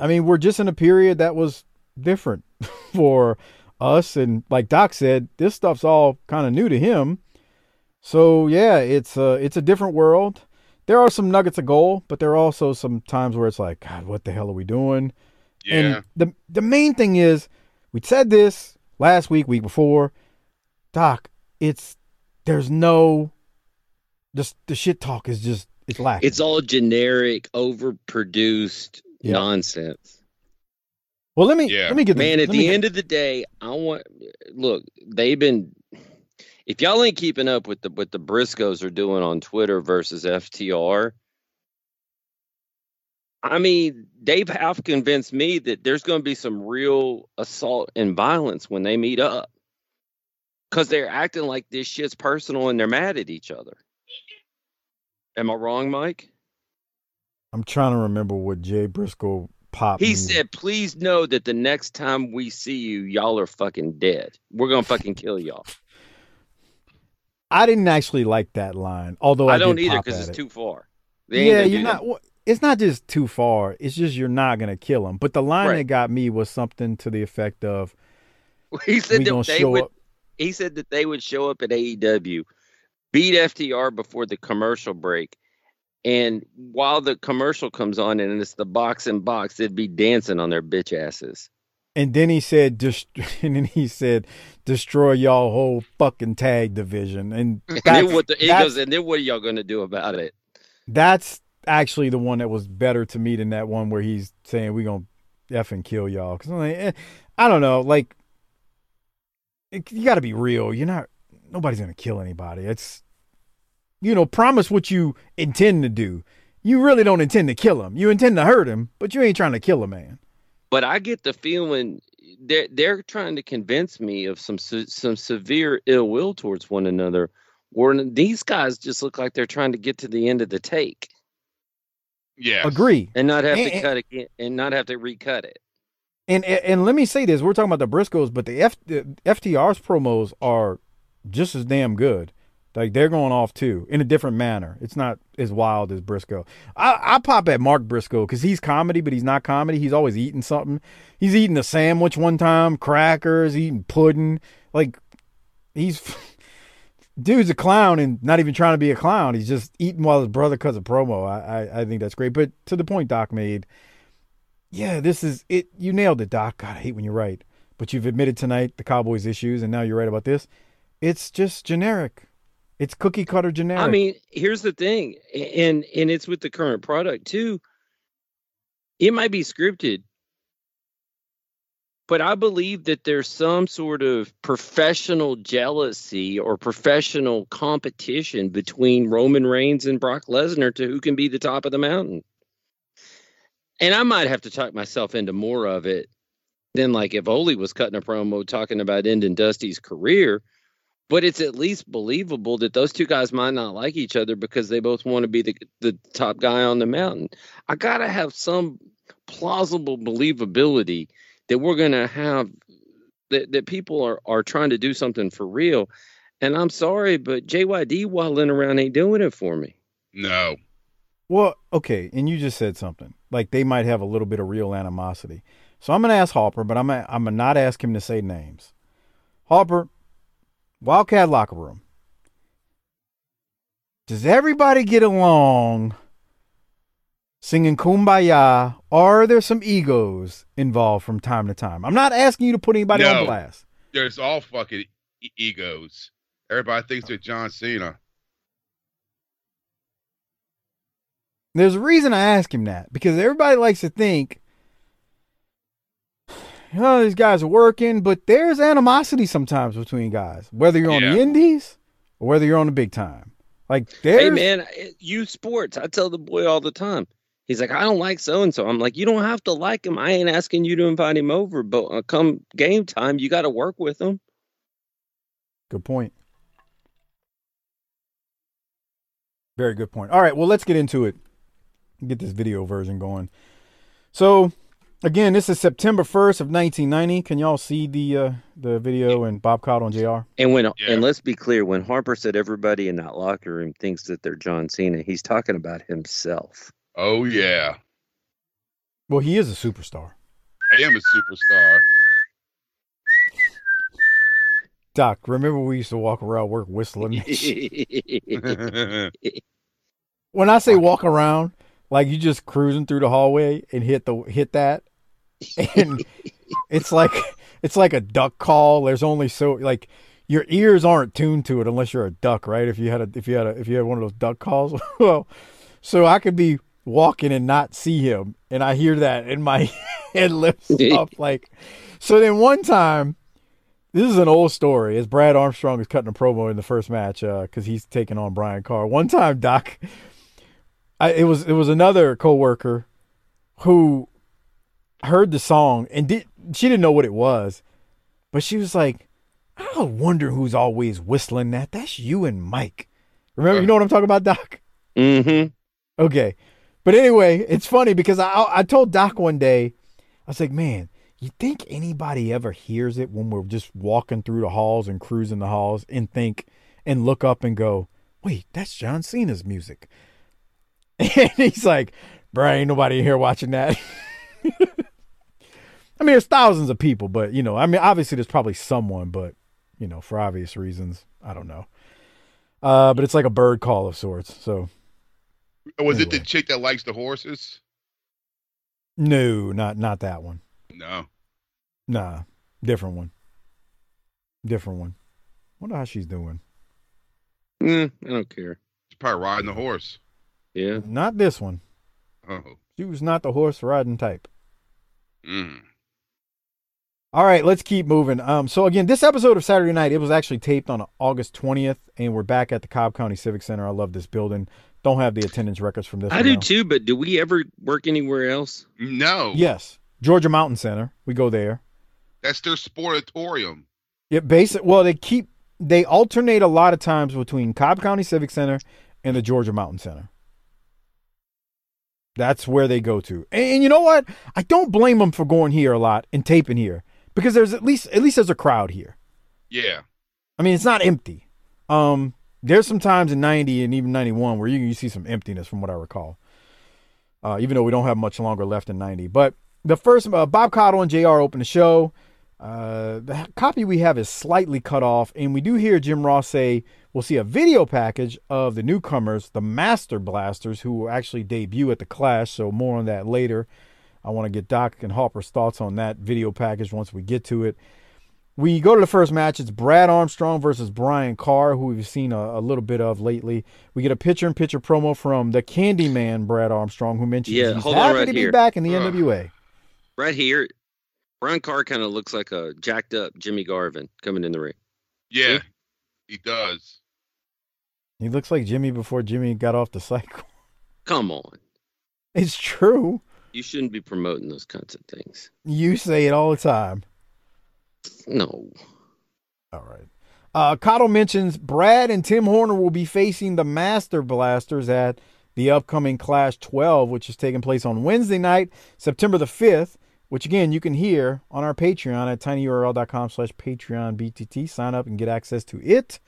[SPEAKER 1] I mean, we're just in a period that was different for us. And like Doc said, this stuff's all kind of new to him. So yeah, it's a, it's a different world. There are some nuggets of gold, but there are also some times where it's like, God, what the hell are we doing?
[SPEAKER 4] Yeah.
[SPEAKER 1] And the the main thing is, we said this last week, week before, Doc. It's there's no, just the shit talk is just it's lacking.
[SPEAKER 2] It's all generic, overproduced
[SPEAKER 1] Yeah.
[SPEAKER 2] nonsense.
[SPEAKER 1] well, let me
[SPEAKER 4] Yeah.
[SPEAKER 1] let me get the-
[SPEAKER 2] Man, at
[SPEAKER 1] let me
[SPEAKER 2] the
[SPEAKER 1] get-
[SPEAKER 2] end of the day, I want look, they've been if y'all ain't keeping up with the what the Briscoes are doing on Twitter versus FTR, I mean, they've half convinced me that there's going to be some real assault and violence when they meet up. Cuz they're acting like this shit's personal and they're mad at each other. Am I wrong, Mike?
[SPEAKER 1] I'm trying to remember what Jay Briscoe popped.
[SPEAKER 2] He said, "Please know that the next time we see you, y'all are fucking dead. We're gonna fucking kill y'all."
[SPEAKER 1] I didn't actually like that line, although I,
[SPEAKER 2] I don't either because it's
[SPEAKER 1] it.
[SPEAKER 2] too far.
[SPEAKER 1] Yeah, you're not. well, It's not just too far. It's just you're not gonna kill him. But the line
[SPEAKER 2] Right.
[SPEAKER 1] that got me was something to the effect of,
[SPEAKER 2] He said
[SPEAKER 1] "We
[SPEAKER 2] that they
[SPEAKER 1] show
[SPEAKER 2] would.
[SPEAKER 1] up."
[SPEAKER 2] He said that they would show up at AEW, beat FTR before the commercial break, and while the commercial comes on and it's the box and box, they'd be dancing on their bitch asses.
[SPEAKER 1] And then he said, just, and then he said, destroy y'all whole fucking tag division. And
[SPEAKER 2] And then what the, he goes, and then what are y'all gonna do about it?
[SPEAKER 1] that's actually the one that was better to me than that one where he's saying we gonna effing kill y'all. Because I'm like, eh, I don't know, like it, you got to be real. You're not. Nobody's gonna kill anybody. It's you know, promise what you intend to do. You really don't intend to kill him. You intend to hurt him, but you ain't trying to kill a man.
[SPEAKER 2] but I get the feeling they're they're trying to convince me of some some severe ill will towards one another. Where these guys just look like they're trying to get to the end of the take
[SPEAKER 4] Yeah,
[SPEAKER 1] Agree.
[SPEAKER 2] and not have
[SPEAKER 1] And-
[SPEAKER 2] to cut it and not have to recut it.
[SPEAKER 1] And, and and let me say this: we're talking about the Briscoes, but the, F, the FTR's promos are just as damn good. Like they're going off too in a different manner. It's not as wild as Briscoe. I, I pop at Mark Briscoe because he's comedy, but he's not comedy. He's always eating something. He's eating a sandwich one time, crackers, eating pudding. Like he's dude's a clown and not even trying to be a clown. He's just eating while his brother cuts a promo. I, I I think that's great. But to the point Doc made, yeah, this is it. You nailed it, Doc. God, I hate when you're right. But you've admitted tonight the Cowboys issues, and now you're right about this. It's just generic. It's cookie cutter generic.
[SPEAKER 2] I mean, here's the thing, and and it's with the current product too. It might be scripted, but I believe that there's some sort of professional jealousy or professional competition between Roman Reigns and Brock Lesnar to who can be the top of the mountain. And I might have to talk myself into more of it than like if Ole was cutting a promo talking about ending Dusty's career but it's at least believable that those two guys might not like each other because they both want to be the the top guy on the mountain. I gotta have some plausible believability that we're gonna have that, that people are, are trying to do something for real. And I'm sorry, but JYD waddling around ain't doing it for me.
[SPEAKER 4] No.
[SPEAKER 1] well, okay, and you just said something like they might have a little bit of real animosity. So I'm gonna ask Harper, but I'm gonna, I'm gonna not ask him to say names. Harper, Wildcat locker room. Does everybody get along singing kumbaya, or are there some egos involved from time to time? I'm not asking you to put anybody
[SPEAKER 4] No.
[SPEAKER 1] on blast.
[SPEAKER 4] There's all fucking e- egos. Everybody thinks they're John Cena.
[SPEAKER 1] There's a reason I ask him that because everybody likes to think, oh, these guys are working, but there's animosity sometimes between guys, whether you're on the indies or whether you're on the big time. Like there's
[SPEAKER 2] Hey man, you sports. I tell the boy all the time. He's like, I don't like so and so. I'm like, you don't have to like him. I ain't asking you to invite him over, but uh, come game time, you got to work with him.
[SPEAKER 1] Good point. Very good point. All right, well, let's get into it. Get this video version going. So, again, this is September 1st of 1990. Can y'all see the uh, the video and Bob Caudle and JR?
[SPEAKER 2] And when
[SPEAKER 4] Yeah.
[SPEAKER 2] and let's be clear, when Harper said everybody in that locker room thinks that they're John Cena, he's talking about himself.
[SPEAKER 4] Oh yeah,
[SPEAKER 1] Well, he is a superstar.
[SPEAKER 4] I am a superstar.
[SPEAKER 1] Doc, remember we used to walk around work whistling? when I say walk around, like you just cruising through the hallway and hit the hit that, and it's like it's like a duck call. There's only so like your ears aren't tuned to it unless you're a duck, right? If you had a if you had a if you had one of those duck calls, well, so I could be walking and not see him, and I hear that, and my head lifts up like. So then one time. This is an old story. As Brad Armstrong is cutting a promo in the first match uh, because he's taking on Brian Carr. One time, Doc, I, it was it was another coworker who heard the song and did she didn't know what it was, but she was like, "I wonder who's always whistling that. That's you and Mike." Remember, you know what I'm talking about, Doc?
[SPEAKER 2] mm-hmm.
[SPEAKER 1] Okay, but anyway, it's funny because I I told Doc one day, I was like, "Man, you think anybody ever hears it when we're just walking through the halls and cruising the halls and think and look up and go, wait, that's John Cena's music?" And he's like, "Bro, ain't nobody here watching that." I mean, there's thousands of people, but you know, I mean, obviously there's probably someone, but you know, for obvious reasons, I don't know. Uh, but it's like a bird call of sorts. So
[SPEAKER 4] Was it the chick that likes the horses?
[SPEAKER 1] no, not not that one.
[SPEAKER 4] No.
[SPEAKER 1] Nah, different one. Different one. Wonder how she's doing.
[SPEAKER 2] Mm, I don't care.
[SPEAKER 4] She's probably riding the horse.
[SPEAKER 2] Yeah.
[SPEAKER 1] Not this one.
[SPEAKER 4] Oh.
[SPEAKER 1] She was not the horse riding type.
[SPEAKER 4] Mm.
[SPEAKER 1] All right, let's keep moving. Um, so again, this episode of Saturday Night, it was actually taped on August 20th, and we're back at the Cobb County Civic Center. I love this building. Don't have the attendance records from this.
[SPEAKER 2] I
[SPEAKER 1] one
[SPEAKER 2] do
[SPEAKER 1] now.
[SPEAKER 2] too, but do we ever work anywhere else?
[SPEAKER 4] No.
[SPEAKER 1] Yes, Georgia Mountain Center. We go there.
[SPEAKER 4] That's their sportatorium.
[SPEAKER 1] Yeah, basic. Well, they keep they alternate a lot of times between Cobb County Civic Center and the Georgia Mountain Center. That's where they go to. And, and you know what? I don't blame them for going here a lot and taping here because there's at least at least there's a crowd here.
[SPEAKER 4] Yeah.
[SPEAKER 1] I mean, it's not empty. Um, there's some times in '90 and even '91 where you you see some emptiness, from what I recall. Uh, even though we don't have much longer left in '90, but the first uh, Bob Caudle and Jr. open the show. Uh, the copy we have is slightly cut off, and we do hear Jim Ross say we'll see a video package of the newcomers, the Master Blasters, who will actually debut at the Clash. So more on that later. I want to get Doc and Harper's thoughts on that video package once we get to it. We go to the first match. It's Brad Armstrong versus Brian Carr, who we've seen a, a little bit of lately. We get a picture-in-picture promo from the Candyman Brad Armstrong, who mentions
[SPEAKER 2] Yeah,
[SPEAKER 1] he's happy
[SPEAKER 2] right
[SPEAKER 1] to
[SPEAKER 2] here.
[SPEAKER 1] be back in the
[SPEAKER 4] Ugh.
[SPEAKER 1] NWA.
[SPEAKER 2] Right here, Brian Carr kind of looks like a jacked up Jimmy Garvin coming in the ring.
[SPEAKER 4] Yeah.
[SPEAKER 2] See?
[SPEAKER 4] He does.
[SPEAKER 1] He looks like Jimmy before Jimmy got off the cycle.
[SPEAKER 2] Come on.
[SPEAKER 1] It's true.
[SPEAKER 2] You shouldn't be promoting those kinds of things.
[SPEAKER 1] You say it all the time.
[SPEAKER 2] No.
[SPEAKER 1] All right. Uh, Caudle mentions Brad and Tim Horner will be facing the Master Blasters at the upcoming Clash 12, which is taking place on Wednesday night, September the 5th, which again, you can hear on our Patreon at tinyurl.com slash Patreon BTT. Sign up and get access to it.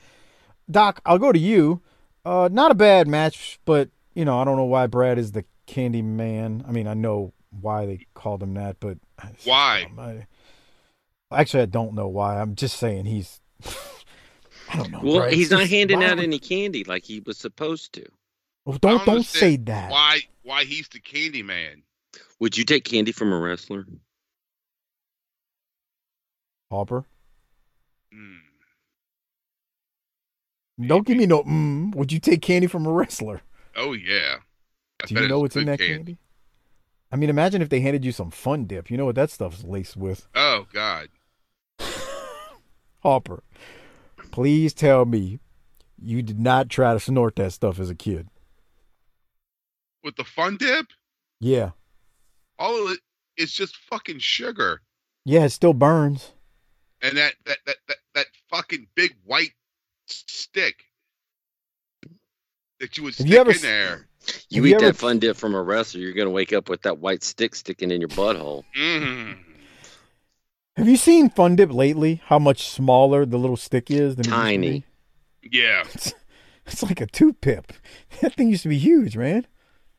[SPEAKER 1] Doc, I'll go to you. Uh, not a bad match, but, you know, I don't know why Brad is the Candy Man. I mean, I know why they called him that, but
[SPEAKER 4] Why?
[SPEAKER 1] I, actually, I don't know why. I'm just saying he's. I don't know.
[SPEAKER 2] Well,
[SPEAKER 1] Brad.
[SPEAKER 2] he's
[SPEAKER 1] It's
[SPEAKER 2] not handing
[SPEAKER 1] why
[SPEAKER 2] out any candy like he was supposed to.
[SPEAKER 1] Well,
[SPEAKER 4] I
[SPEAKER 1] don't don't say that.
[SPEAKER 4] Why? Why he's the candy man?
[SPEAKER 2] Would you take candy from a wrestler?
[SPEAKER 1] Harper.
[SPEAKER 4] Hmm.
[SPEAKER 1] Don't give me no. Mm, would you take candy from a wrestler?
[SPEAKER 4] Oh yeah.
[SPEAKER 1] Do you know what's in that candy? I mean, imagine if they handed you some Fun Dip. You know what that stuff's laced with.
[SPEAKER 4] Oh God.
[SPEAKER 1] Harper, please tell me you did not try to snort that stuff as a kid.
[SPEAKER 4] With the fun dip,
[SPEAKER 1] Yeah.
[SPEAKER 4] all of it is just fucking sugar.
[SPEAKER 1] Yeah, it still burns.
[SPEAKER 4] And that that that that, that fucking big white stick that you would
[SPEAKER 1] Have
[SPEAKER 4] stick
[SPEAKER 1] you ever
[SPEAKER 4] in there.
[SPEAKER 2] You
[SPEAKER 1] Have
[SPEAKER 2] eat
[SPEAKER 1] you ever-
[SPEAKER 2] that fun dip from a wrestler, you're gonna wake up with that white stick sticking in your butthole.
[SPEAKER 4] Mm.
[SPEAKER 1] Have you seen Fun Dip lately? How much smaller the little stick is than it used to
[SPEAKER 2] Tiny.
[SPEAKER 1] be?
[SPEAKER 4] Yeah.
[SPEAKER 1] It's, it's like a two pip. That thing used to be huge, man.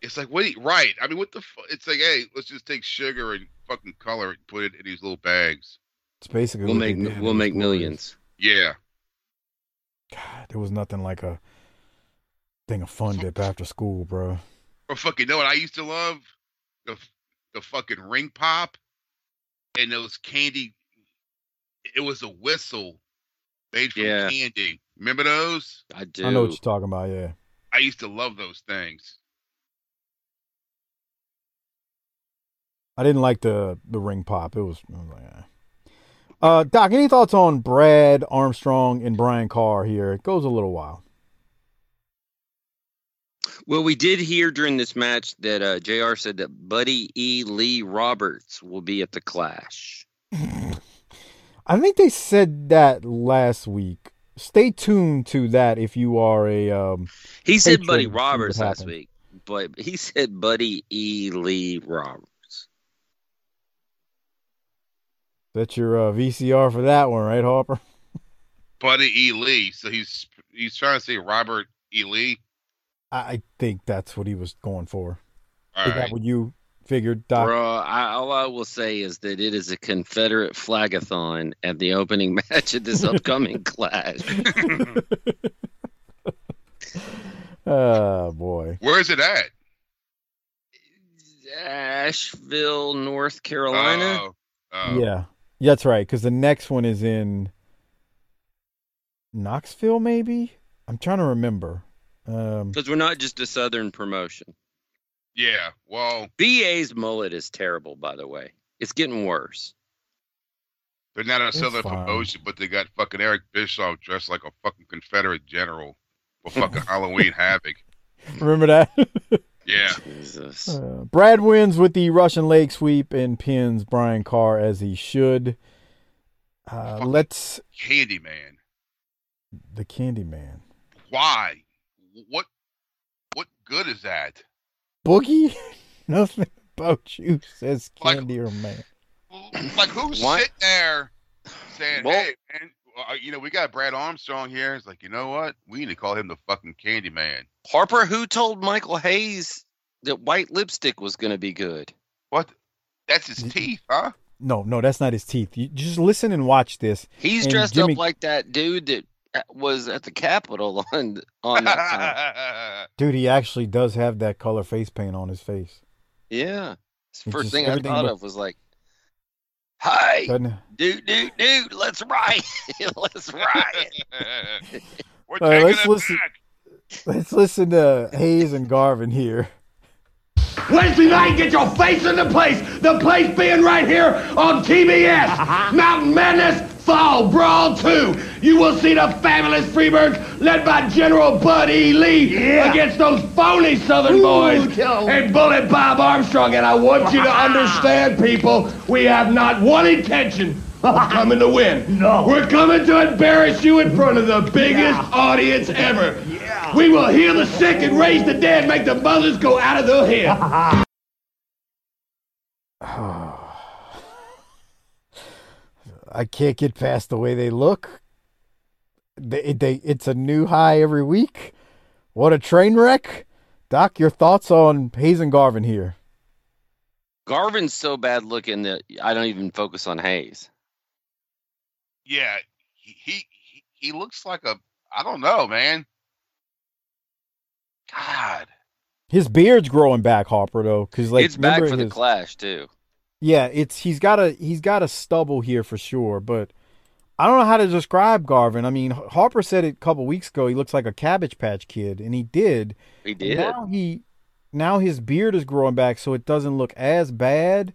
[SPEAKER 4] It's like wait, right? I mean, what the? Fu- it's like, hey, let's just take sugar and fucking color it and put it in these little bags.
[SPEAKER 1] It's basically
[SPEAKER 2] We'll make we'll make millions.
[SPEAKER 4] Yeah.
[SPEAKER 1] God, there was nothing like a thing of Fun Dip after school, bro.
[SPEAKER 4] Or fucking know what I used to love? The the fucking ring pop and those candy. It was a whistle made from
[SPEAKER 2] Yeah.
[SPEAKER 4] candy. Remember those?
[SPEAKER 2] I do.
[SPEAKER 1] I know what you're talking about. Yeah.
[SPEAKER 4] I used to love those things.
[SPEAKER 1] I didn't like the the ring pop. It was, I was like, eh. uh, Doc. Any thoughts on Brad Armstrong and Brian Carr here? It goes a little while.
[SPEAKER 2] Well, we did hear during this match that uh, Jr. said that Buddy E. Lee Roberts will be at the Clash.
[SPEAKER 1] I think they said that last week. Stay tuned to that if you are a. Um,
[SPEAKER 2] He said Buddy
[SPEAKER 1] to see what
[SPEAKER 2] Roberts last
[SPEAKER 1] happens.
[SPEAKER 2] week, but he said Buddy E. Lee Roberts.
[SPEAKER 1] that's your uh, VCR for that one, right, Harper?
[SPEAKER 4] Buddy E. Lee. So he's he's trying to say Robert E. Lee.
[SPEAKER 1] I, I think that's what he was going for.
[SPEAKER 4] All
[SPEAKER 1] Is
[SPEAKER 4] right.
[SPEAKER 1] that what you figured, Doc?
[SPEAKER 2] Bruh, I, all I will say is that it is a Confederate flagathon at the opening match of this upcoming Clash.
[SPEAKER 1] Oh boy.
[SPEAKER 4] Where is it at?
[SPEAKER 2] Asheville, North Carolina.
[SPEAKER 4] Oh, oh.
[SPEAKER 1] Yeah, that's right. Because the next one is in Knoxville, maybe. I'm trying to remember. Um,
[SPEAKER 2] Because we're not just a Southern promotion.
[SPEAKER 4] Yeah. Well,
[SPEAKER 2] BA's mullet is terrible, by the way. It's getting worse.
[SPEAKER 4] they're not a Southern
[SPEAKER 1] fine.
[SPEAKER 4] promotion, but they got fucking Eric Bischoff dressed like a fucking Confederate general for fucking Halloween Havoc.
[SPEAKER 1] remember that?
[SPEAKER 4] Yeah.
[SPEAKER 2] Jesus.
[SPEAKER 1] Uh, Brad wins with the Russian leg sweep and pins Brian Carr as he should. Uh, let's
[SPEAKER 4] Candyman.
[SPEAKER 1] the Candyman
[SPEAKER 4] Why? What? What good is that?
[SPEAKER 1] Boogie. Nothing about you says
[SPEAKER 4] Like-
[SPEAKER 1] Candy or man.
[SPEAKER 4] Like who's
[SPEAKER 2] Why-
[SPEAKER 4] sitting there saying,
[SPEAKER 2] Well-
[SPEAKER 4] "Hey, man, uh, you know we got Brad Armstrong here." It's like, you know what? We need to call him the fucking Candyman.
[SPEAKER 2] Harper, who told Michael Hayes that white lipstick was going to be good?
[SPEAKER 4] What? That's his teeth, huh?
[SPEAKER 1] No, no, that's not his teeth. You just listen and watch this.
[SPEAKER 2] He's
[SPEAKER 1] And
[SPEAKER 2] dressed
[SPEAKER 1] Jimmy-
[SPEAKER 2] up like that dude that uh, was at the Capitol on on that time.
[SPEAKER 1] Dude, he actually does have that color face paint on his face.
[SPEAKER 2] Yeah.
[SPEAKER 1] It's
[SPEAKER 2] First
[SPEAKER 1] just
[SPEAKER 2] thing I thought
[SPEAKER 1] look-
[SPEAKER 2] of was like, "Hi,
[SPEAKER 1] Doesn't
[SPEAKER 2] dude, dude, dude, let's riot, let's riot."
[SPEAKER 4] We're
[SPEAKER 1] All right,
[SPEAKER 4] taking
[SPEAKER 1] let's listen-
[SPEAKER 4] back.
[SPEAKER 1] Let's listen to Hayes and Garvin here.
[SPEAKER 3] Wednesday night, get your face in the place. The place being right here on TBS. Uh-huh. Mountain Madness Fall Brawl 2. You will see the fabulous Freebirds led by General Bud E. Lee against those phony Southern boys and Bullet Bob Armstrong. And I want you to understand, people, we have not one intention of coming to win. No. We're coming to embarrass you in front of the biggest audience ever. We will heal the sick and raise the dead, make the mothers go out of their head.
[SPEAKER 1] I can't get past the way they look. They, they, it's a new high every week. What a train wreck. Doc, your thoughts on Hayes and Garvin here?
[SPEAKER 2] Garvin's so bad looking that I don't even focus on Hayes.
[SPEAKER 4] Yeah, he, he he he looks like a I don't know, man. God,
[SPEAKER 1] His beard's growing back, Harper, though, because like
[SPEAKER 2] it's back
[SPEAKER 1] remember
[SPEAKER 2] for the Clash too.
[SPEAKER 1] Yeah, it's he's got a he's got a stubble here for sure, but I don't know how to describe Garvin. I mean, Harper said it a couple weeks ago. He looks like a Cabbage Patch Kid, and he did.
[SPEAKER 2] He did.
[SPEAKER 1] Now he, now his beard is growing back, so it doesn't look as bad.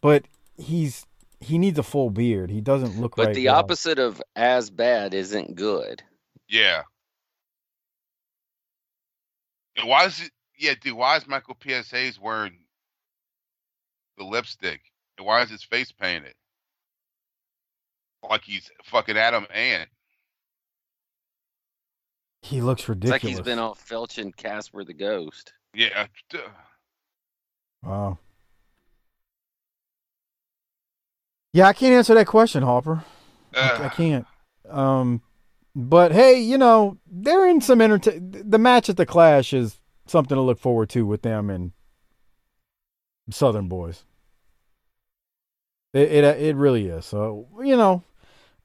[SPEAKER 1] But he's he needs a full beard. He doesn't look
[SPEAKER 2] But
[SPEAKER 1] right.
[SPEAKER 2] the
[SPEAKER 1] now.
[SPEAKER 2] opposite of as bad isn't good.
[SPEAKER 4] Yeah. And why is it? Yeah, dude. Why is Michael PSA's Hayes wearing the lipstick? And why is his face painted? Like he's fucking Adam Ant.
[SPEAKER 1] He looks
[SPEAKER 2] It's
[SPEAKER 1] ridiculous.
[SPEAKER 2] like he's been off Felch and Casper the Ghost.
[SPEAKER 4] Yeah. duh.
[SPEAKER 1] Wow. Yeah, I can't answer that question, Harper. I, I can't. Um, but hey, you know they're in some entertain. The match at the Clash is something to look forward to with them and Southern boys. It it it really is. So you know,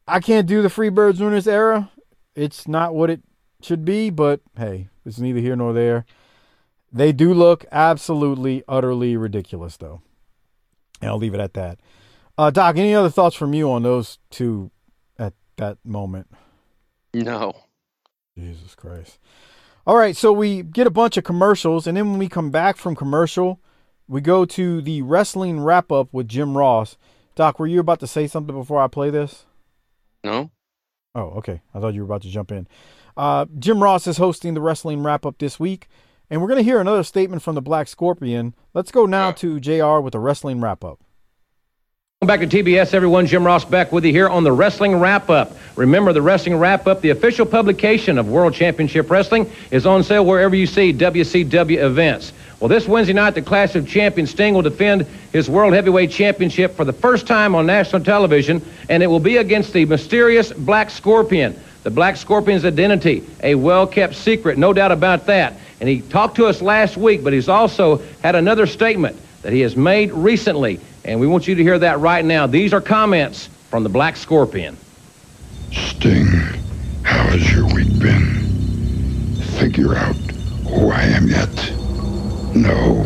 [SPEAKER 1] I can't do the Freebirds Winners era. It's not what it should be, but hey, it's neither here nor there. They do look absolutely, utterly ridiculous, though. And I'll leave it at that. Uh, Doc, any other thoughts from you on those two at that moment?
[SPEAKER 2] No.
[SPEAKER 1] Jesus Christ. All right, so we get a bunch of commercials, and then when we come back from commercial, we go to the wrestling wrap up with Jim Ross. Doc, were you about to say something before I play this?
[SPEAKER 2] No?
[SPEAKER 1] Oh, okay. I thought you were about to jump in. Uh, Jim Ross is hosting the wrestling wrap up this week, and we're going to hear another statement from the Black Scorpion. Let's go now to JR with the wrestling wrap up.
[SPEAKER 6] Welcome back to TBS, everyone. Jim Ross back with you here on the Wrestling Wrap Up. Remember, the Wrestling Wrap Up, the official publication of World Championship Wrestling, is on sale wherever you see WCW events. Well, this Wednesday night, the Clash of Champions Sting will defend his World Heavyweight Championship for the first time on national television, and it will be against the mysterious Black Scorpion. The Black Scorpion's identity, a well kept secret, no doubt about that. And he talked to us last week, but he's also had another statement that he has made recently, and we want you to hear that right now. These are comments from the Black Scorpion.
[SPEAKER 7] Sting, how has your week been? Figure out who I am yet? No.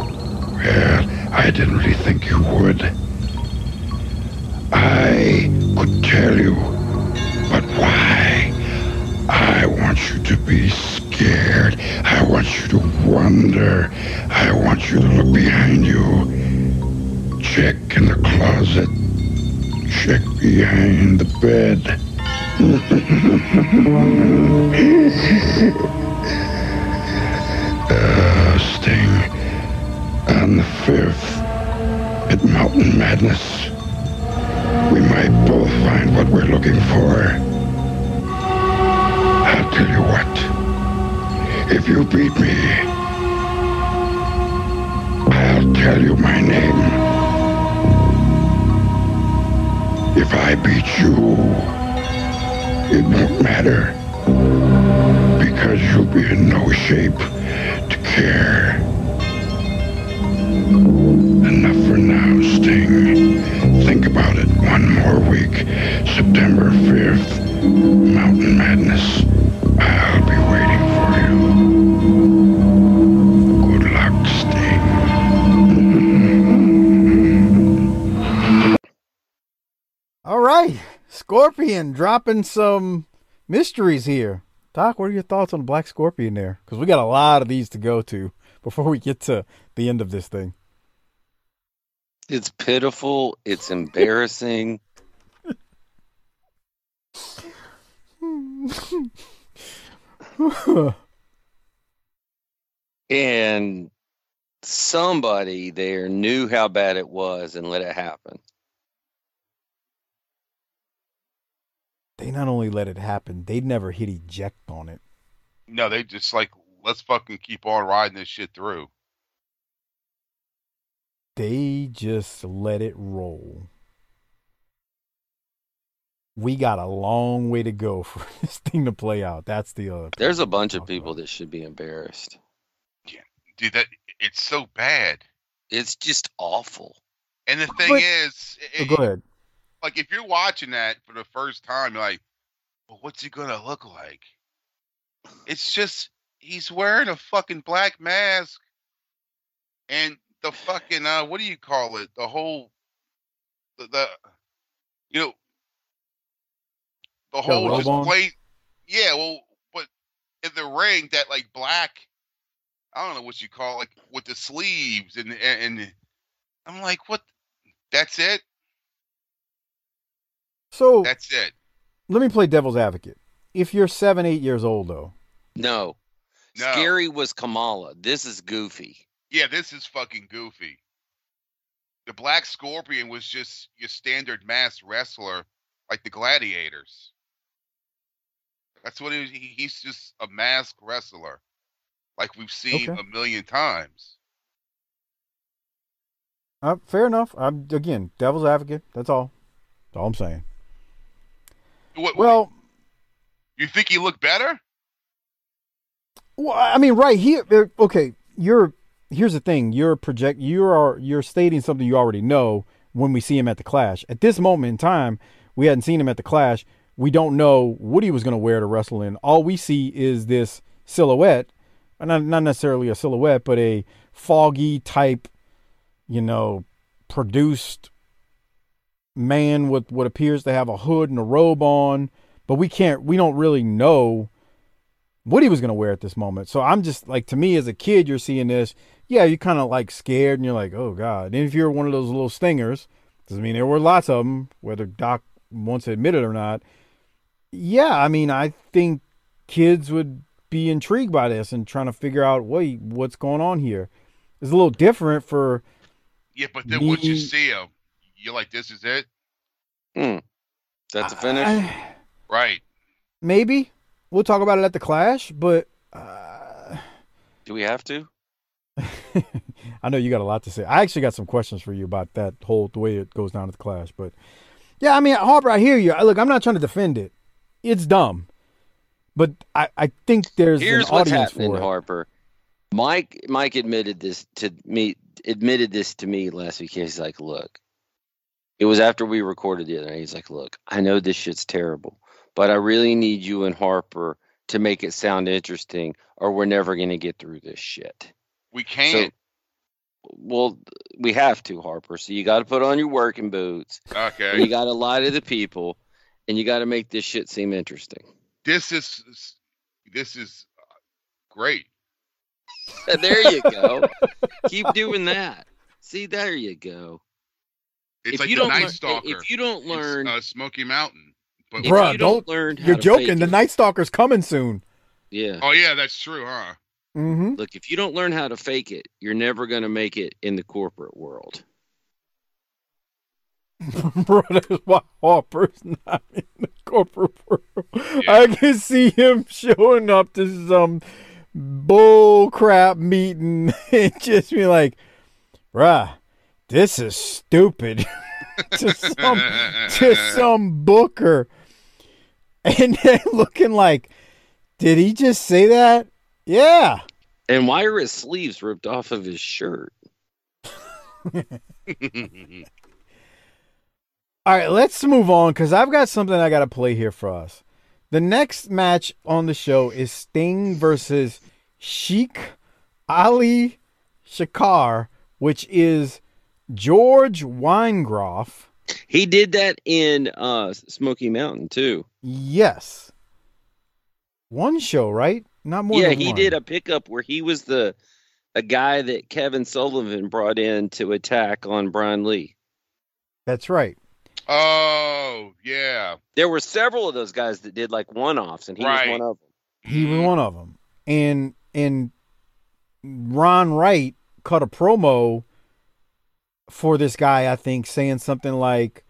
[SPEAKER 7] Well, I didn't really think you would. I could tell you, but why? I want you to be scared. I want you to wonder. I want you to look behind you. Check in the closet. Check behind the bed. uh, Sting, on the 5th, at Mountain Madness, we might both find what we're looking for. I'll tell you what, if you beat me, I'll tell you my name. If I beat you, it won't matter because you'll be in no shape to care. Enough for now, Sting. Think about it one more week. September 5th, Mountain Madness. I'll be waiting for you. Good luck, Sting.
[SPEAKER 1] All right, Scorpion dropping some mysteries here. Doc, what are your thoughts on Black Scorpion there? Because we got a lot of these to go to before we get to the end of this thing.
[SPEAKER 2] It's pitiful. It's embarrassing. and somebody there knew how bad it was and let it happen.
[SPEAKER 1] they not only let it happen, they never hit eject on it.
[SPEAKER 4] No, they just like let's fucking keep on riding this shit through.
[SPEAKER 1] They just let it roll. We got a long way to go for this thing to play out. That's the other.
[SPEAKER 2] There's a bunch of people that should be embarrassed.
[SPEAKER 4] Yeah, dude, that it's so bad.
[SPEAKER 2] It's just awful.
[SPEAKER 4] And the thing
[SPEAKER 1] But-
[SPEAKER 4] is,
[SPEAKER 1] Oh,
[SPEAKER 4] it-
[SPEAKER 1] go ahead.
[SPEAKER 4] like if you're watching that for the first time, you're like, well, what's he gonna look like? It's just he's wearing a fucking black mask and the fucking uh what do you call it? The whole the, the you know the whole
[SPEAKER 1] robe
[SPEAKER 4] just
[SPEAKER 1] on?
[SPEAKER 4] Yeah, well, but in the ring, that like black, I don't know what you call it, like with the sleeves and and, and I'm like, what? That's it.
[SPEAKER 1] So
[SPEAKER 4] That's it.
[SPEAKER 1] let me play devil's advocate. If you're seven, eight years old, though,
[SPEAKER 2] No.
[SPEAKER 4] No.
[SPEAKER 2] Scary was Kamala. This is Goofy.
[SPEAKER 4] Yeah, this is fucking goofy. The Black Scorpion was just your standard masked wrestler, like the Gladiators. That's what he, he's just a mask wrestler, like we've seen
[SPEAKER 1] Okay.
[SPEAKER 4] a million times.
[SPEAKER 1] uh, fair enough. I'm again devil's advocate. That's all. That's all I'm saying.
[SPEAKER 4] What,
[SPEAKER 1] Well,
[SPEAKER 4] you think he looked better?
[SPEAKER 1] Well, I mean, right here. er, Okay, you're. Here's the thing. You're project. You are. You're stating something you already know when we see him at the Clash. At this moment in time, we hadn't seen him at the Clash. We don't know what he was going to wear to wrestle in. All we see is this silhouette, not not necessarily a silhouette, but a foggy type, you know, produced man with what appears to have a hood and a robe on. But we can't. We don't really know what he was going to wear at this moment. So I'm just like, to me as a kid, you're seeing this. Yeah, you're kind of like scared and you're like, oh God. And if you're one of those little stingers, doesn't mean there were lots of them, whether Doc wants to admit it or not. Yeah, I mean, I think kids would be intrigued by this and trying to figure out, wait, what's going on here? It's a little different for.
[SPEAKER 4] Yeah, but then once you see him, you're like, this is it,
[SPEAKER 2] Hmm. That's a finish.
[SPEAKER 1] I-
[SPEAKER 4] right?
[SPEAKER 1] maybe we'll talk about it at the Clash, but uh,
[SPEAKER 2] Do we have to?
[SPEAKER 1] I know you got a lot to say. I actually got some questions for you about that whole the way it goes down at the Clash, but yeah, I mean Harper, I hear you. Look, I'm not trying to defend it. It's dumb, but I I think there's
[SPEAKER 2] Here's
[SPEAKER 1] an
[SPEAKER 2] what's
[SPEAKER 1] audience
[SPEAKER 2] happening,
[SPEAKER 1] for it.
[SPEAKER 2] Harper. Mike Mike admitted this to me admitted this to me last week. He's like, look, it was after we recorded the other night. He's like, look, I know this shit's terrible, but I really need you and Harper to make it sound interesting, or we're never gonna get through this shit.
[SPEAKER 4] We can't.
[SPEAKER 2] Well, we have to, Harper. So you got to put on your working boots. And you got to lie to the people, and you got to make this shit seem interesting.
[SPEAKER 4] this is this is great.
[SPEAKER 2] there you go. Keep doing that. See, there you go.
[SPEAKER 4] It's
[SPEAKER 2] if
[SPEAKER 4] like
[SPEAKER 2] you
[SPEAKER 4] the
[SPEAKER 2] don't
[SPEAKER 4] Night
[SPEAKER 2] learn,
[SPEAKER 4] Stalker.
[SPEAKER 2] if you don't learn,
[SPEAKER 4] uh, Smoky Mountain. But
[SPEAKER 2] if
[SPEAKER 1] Bruh,
[SPEAKER 2] you don't,
[SPEAKER 1] don't-
[SPEAKER 2] learn, how
[SPEAKER 1] You're
[SPEAKER 2] to
[SPEAKER 1] joking.
[SPEAKER 2] fake
[SPEAKER 1] The
[SPEAKER 2] it-
[SPEAKER 1] Night Stalker's coming soon.
[SPEAKER 2] yeah.
[SPEAKER 4] oh yeah, that's true, huh?
[SPEAKER 1] Mm-hmm.
[SPEAKER 2] Look, if you don't learn how to fake it, you're never gonna make it in the corporate world.
[SPEAKER 1] Bro, that's why Harper's not in the corporate world. I can see him showing up to some bull crap meeting and just be like, bruh, this is stupid. to some to some booker. And then looking like, did he just say that? Yeah.
[SPEAKER 2] And why are his sleeves ripped off of his shirt?
[SPEAKER 1] All right, let's move on because I've got something I got to play here for us. The next match on the show is Sting versus Sheik Ali Shakar, which is George Weingeroff.
[SPEAKER 2] He did that in uh, Smoky Mountain too.
[SPEAKER 1] Yes. One show, right? Not more
[SPEAKER 2] yeah,
[SPEAKER 1] than
[SPEAKER 2] he
[SPEAKER 1] one.
[SPEAKER 2] did a pickup where he was the a guy that Kevin Sullivan brought in to attack on Brian Lee.
[SPEAKER 1] That's right.
[SPEAKER 4] Oh yeah,
[SPEAKER 2] There were several of those guys that did like one-offs, and he
[SPEAKER 4] Right.
[SPEAKER 2] was one of them.
[SPEAKER 1] He was one of them. And and Ron Wright cut a promo for this guy, I think, saying something like,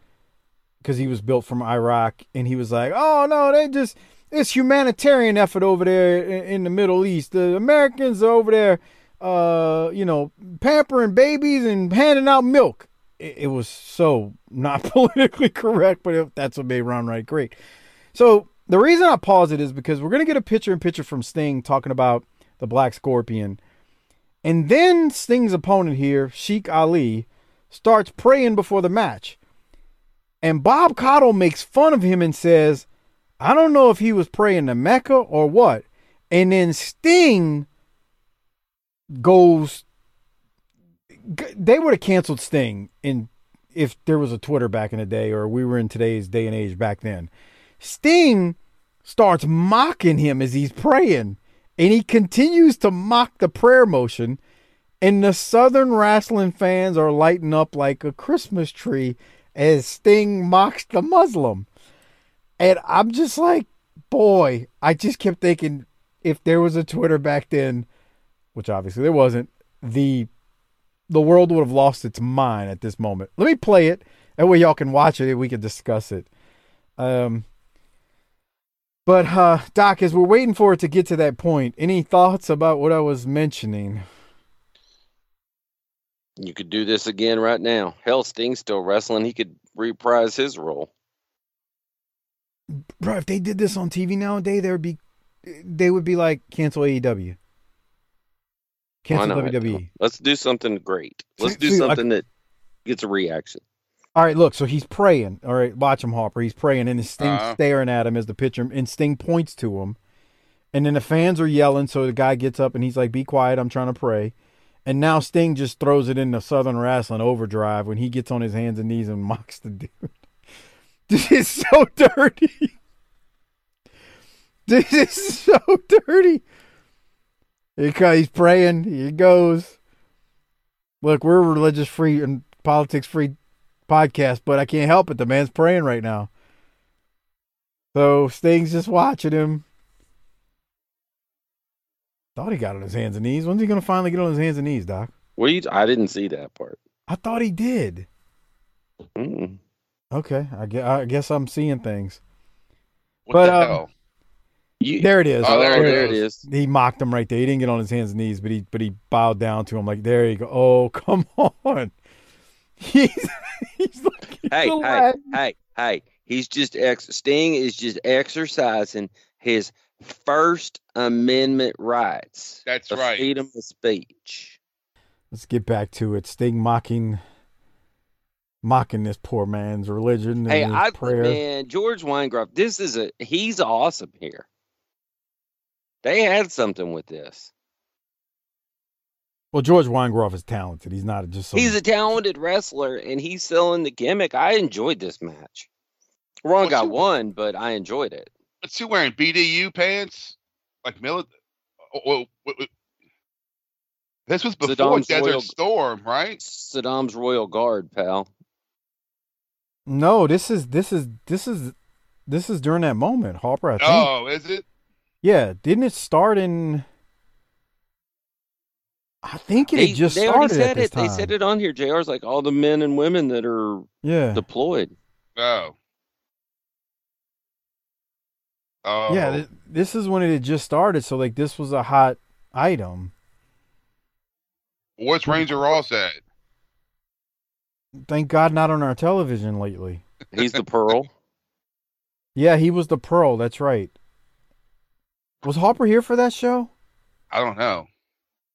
[SPEAKER 1] because he was built from Iraq, and he was like, "Oh no, they just it's humanitarian effort over there in, in the Middle East. The Americans are over there, uh, you know, pampering babies and handing out milk." It, it was so not politically correct, but it, that's what made Ron Wright great. So the reason I pause it is because we're gonna get a picture in picture from Sting talking about the Black Scorpion, and then Sting's opponent here, Sheik Ali, starts praying before the match, and Bob Caudle makes fun of him and says, "I don't know if he was praying to Mecca or what," and then Sting goes. They would have canceled Sting in if there was a Twitter back in the day, or we were in today's day and age back then. Sting starts mocking him as he's praying, and he continues to mock the prayer motion. And the Southern wrestling fans are lighting up like a Christmas tree as Sting mocks the Muslim. And I'm just like, boy, I just kept thinking if there was a Twitter back then, which obviously there wasn't, the the world would have lost its mind at this moment. Let me play it. That way y'all can watch it and we can discuss it. Um but uh Doc, as we're waiting for it to get to that point, any thoughts about what I was mentioning?
[SPEAKER 2] You could do this again right now. Hell, Sting's still wrestling. He could reprise his role.
[SPEAKER 1] Bro, if they did this on TV nowadays, there would be they would be like cancel AEW. Cancel WWE.
[SPEAKER 2] Let's do something great. Let's do
[SPEAKER 1] See, I-
[SPEAKER 2] something that gets a reaction.
[SPEAKER 1] All right, look, so he's praying. All right, watch him, Harper. He's praying, and Sting
[SPEAKER 2] Uh-huh.
[SPEAKER 1] staring at him as the pitcher, and Sting points to him. And then the fans are yelling, so the guy gets up and he's like, Be quiet, I'm trying to pray. And now Sting just throws it into Southern Wrestling overdrive when he gets on his hands and knees and mocks the dude. This is so dirty. This is so dirty. He's praying. He goes. Look, we're a religious free and politics free podcast, but I can't help it. The man's praying right now. So Sting's just watching him. Thought he got on his hands and knees. When's he gonna finally get on his hands and knees, Doc?
[SPEAKER 2] What you? I didn't see that part.
[SPEAKER 1] I thought he did.
[SPEAKER 2] Mm-mm.
[SPEAKER 1] Okay, I guess, I guess I'm seeing things.
[SPEAKER 4] What
[SPEAKER 1] but
[SPEAKER 4] the
[SPEAKER 1] um,
[SPEAKER 4] hell?
[SPEAKER 2] You,
[SPEAKER 1] there it is.
[SPEAKER 4] Oh, there it
[SPEAKER 2] is.
[SPEAKER 1] He mocked him right there. He didn't get on his hands and knees, but he but he bowed down to him like, "There you go." Oh, come on. He's he's looking
[SPEAKER 2] Hey,
[SPEAKER 1] so
[SPEAKER 2] hey, hey, hey. He's just ex. Sting is just exercising his First Amendment rights.
[SPEAKER 4] That's
[SPEAKER 2] the
[SPEAKER 4] right.
[SPEAKER 2] Freedom of speech.
[SPEAKER 1] Let's get back to it. Sting mocking mocking this poor man's religion and
[SPEAKER 2] Hey,
[SPEAKER 1] his
[SPEAKER 2] I
[SPEAKER 1] prayer.
[SPEAKER 2] man, George Weingeroff. This is a he's awesome here. They had something with this.
[SPEAKER 1] Well, George Weingeroff is talented. He's not just some,
[SPEAKER 2] He's a talented wrestler, and he's selling the gimmick. I enjoyed this match. Ron
[SPEAKER 4] What's
[SPEAKER 2] got
[SPEAKER 4] he-
[SPEAKER 2] one, but I enjoyed it.
[SPEAKER 4] What's he wearing? BDU pants? Like military? Oh, oh. This was before
[SPEAKER 2] Saddam's
[SPEAKER 4] Desert
[SPEAKER 2] Royal-
[SPEAKER 4] Storm, right?
[SPEAKER 2] Saddam's Royal Guard, pal.
[SPEAKER 1] No, this is this is this is this is during that moment, Harper. I think.
[SPEAKER 4] Oh, is it?
[SPEAKER 1] Yeah, didn't it start in? I think it
[SPEAKER 2] They,
[SPEAKER 1] had just
[SPEAKER 2] they already
[SPEAKER 1] started at
[SPEAKER 2] said
[SPEAKER 1] this
[SPEAKER 2] it. They said it on here. JR's like all the men and women that are
[SPEAKER 1] Yeah,
[SPEAKER 2] deployed.
[SPEAKER 4] Oh. Oh.
[SPEAKER 1] yeah. Th- this is when it had just started, so like this was a hot item.
[SPEAKER 4] What's Ranger Ross at?
[SPEAKER 1] Thank God, not on our television lately.
[SPEAKER 2] He's the Pearl.
[SPEAKER 1] Yeah, he was the Pearl. That's right. Was Harper here for that show?
[SPEAKER 4] I don't know.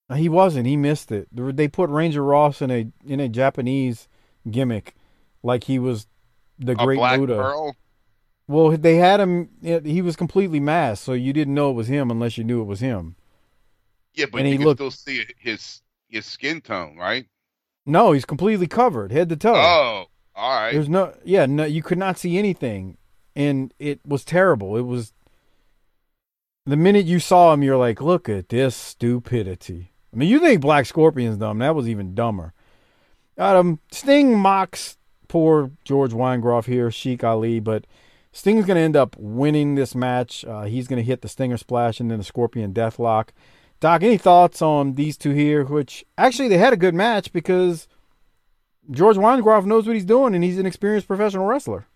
[SPEAKER 1] Uh, He wasn't. He missed it. They They put Ranger Ross in a in a Japanese gimmick, like he was the
[SPEAKER 4] A
[SPEAKER 1] Great
[SPEAKER 4] Black
[SPEAKER 1] Buddha.
[SPEAKER 4] Pearl?
[SPEAKER 1] Well, they had him. He was completely masked, so you didn't know it was him unless you knew it was him.
[SPEAKER 4] Yeah, but
[SPEAKER 1] And
[SPEAKER 4] you
[SPEAKER 1] he
[SPEAKER 4] can
[SPEAKER 1] looked-
[SPEAKER 4] still see his his skin tone, right?
[SPEAKER 1] No, he's completely covered, head to toe.
[SPEAKER 4] Oh, all right.
[SPEAKER 1] There's no, yeah, no, you could not see anything, and it was terrible. It was the minute you saw him, you're like, look at this stupidity. I mean, you think Black Scorpion's dumb? That was even dumber. Um, Sting mocks poor George Weingeroff here, Sheik Ali, but Sting's going to end up winning this match. Uh, he's going to hit the Stinger Splash and then the Scorpion Deathlock. Doc, any thoughts on these two here? Which actually they had a good match because George Weingeroff knows what he's doing and he's an experienced professional wrestler.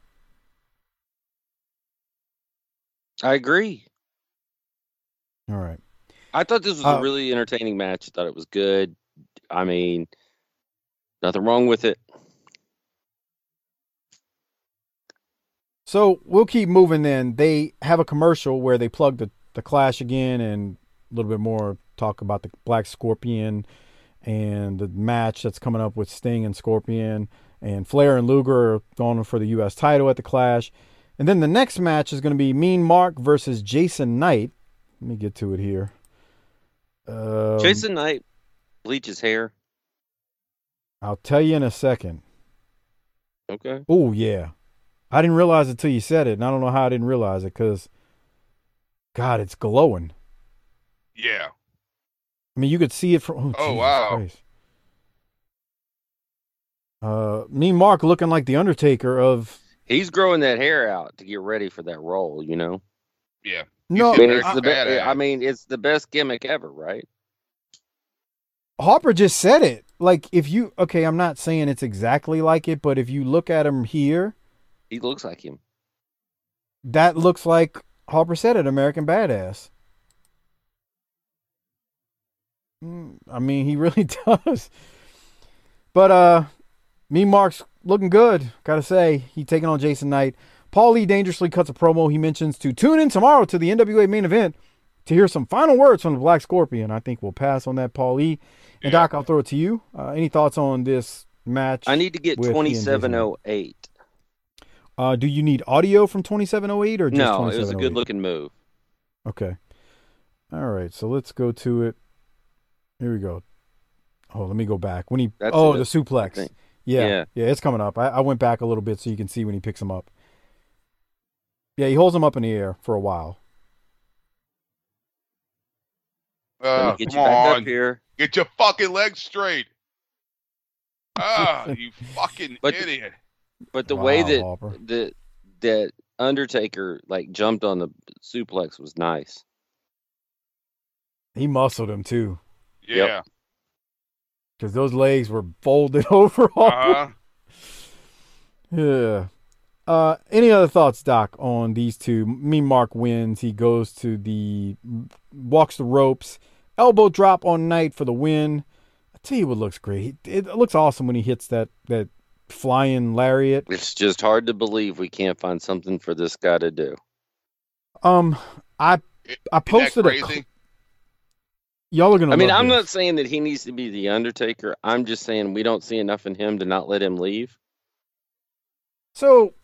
[SPEAKER 2] I agree.
[SPEAKER 1] All right.
[SPEAKER 2] I thought this was
[SPEAKER 1] Uh,
[SPEAKER 2] a really entertaining match. I thought it was good. I mean, nothing wrong with it.
[SPEAKER 1] So we'll keep moving then. They have a commercial where they plug the, the Clash again and a little bit more talk about the Black Scorpion and the match that's coming up with Sting and Scorpion. And Flair and Luger are going for the U.S. title at the Clash. And then the next match is going to be Mean Mark versus Jason Knight. Let me get to it here. Um,
[SPEAKER 2] Jason Knight bleaches hair.
[SPEAKER 1] I'll tell you in a second.
[SPEAKER 2] Okay.
[SPEAKER 1] Oh, yeah. I didn't realize it till you said it, and I don't know how I didn't realize it because, God, it's glowing.
[SPEAKER 4] Yeah.
[SPEAKER 1] I mean, you could see it from. Oh,
[SPEAKER 4] Oh,
[SPEAKER 1] Jesus
[SPEAKER 4] wow.
[SPEAKER 1] Christ. Uh, Mean Mark looking like the Undertaker of.
[SPEAKER 2] He's growing that hair out to get ready for that role. You know.
[SPEAKER 4] Yeah.
[SPEAKER 1] No,
[SPEAKER 2] I mean, it's
[SPEAKER 1] I-
[SPEAKER 2] the be- I mean, it's the best gimmick ever, right?
[SPEAKER 1] Harper just said it. Like, if you okay, I'm not saying it's exactly like it, but if you look at him here,
[SPEAKER 2] He looks like him.
[SPEAKER 1] that looks like Harper said it, American Badass. Mm, I mean, he really does. But uh Mean Mark's looking good, gotta say. He taking on Jason Knight. Paul Lee dangerously cuts a promo. He mentions to tune in tomorrow to the NWA main event to hear some final words from the Black Scorpion. I think we'll pass on that, Paul Lee. And Doc, I'll throw it to you. Uh, any thoughts on this match?
[SPEAKER 2] I need to get
[SPEAKER 1] with he and
[SPEAKER 2] twenty
[SPEAKER 1] Jason
[SPEAKER 2] seven
[SPEAKER 1] Knight?
[SPEAKER 2] oh eight.
[SPEAKER 1] Uh, do you need audio from 2708 or just
[SPEAKER 2] No, it was a good looking move.
[SPEAKER 1] Okay. All right, so let's go to it. Here we go. Oh, let me go back. When he
[SPEAKER 2] That's
[SPEAKER 1] oh
[SPEAKER 2] it,
[SPEAKER 1] the suplex. Yeah,
[SPEAKER 2] Yeah.
[SPEAKER 1] yeah, it's coming up. I, I went back a little bit so you can see when he picks him up. Yeah, he holds him up in the air for a while.
[SPEAKER 4] Uh,
[SPEAKER 2] get
[SPEAKER 4] come
[SPEAKER 2] you back up
[SPEAKER 4] on.
[SPEAKER 2] here.
[SPEAKER 4] Get your fucking legs straight. Ah, you fucking
[SPEAKER 2] But-
[SPEAKER 4] idiot.
[SPEAKER 2] But the way that
[SPEAKER 1] Harper.
[SPEAKER 2] that that Undertaker like jumped on the suplex was nice.
[SPEAKER 1] He muscled him too
[SPEAKER 4] Yeah.
[SPEAKER 1] because those legs were folded over.
[SPEAKER 4] Uh-huh.
[SPEAKER 1] Yeah. Uh, any other thoughts, Doc, on these two? Me, Mark wins. He goes to the walks the ropes, elbow drop on Knight for the win. I tell you what looks great. It, it looks awesome when he hits that that flying lariat.
[SPEAKER 2] It's just hard to believe we can't find something for this guy to do.
[SPEAKER 1] Um, I I
[SPEAKER 4] Isn't that
[SPEAKER 1] posted a.
[SPEAKER 4] crazy?
[SPEAKER 1] Y'all are gonna.
[SPEAKER 2] I mean, I'm
[SPEAKER 1] this.
[SPEAKER 2] not saying that he needs to be the Undertaker. I'm just saying we don't see enough in him to not let him leave.
[SPEAKER 1] So,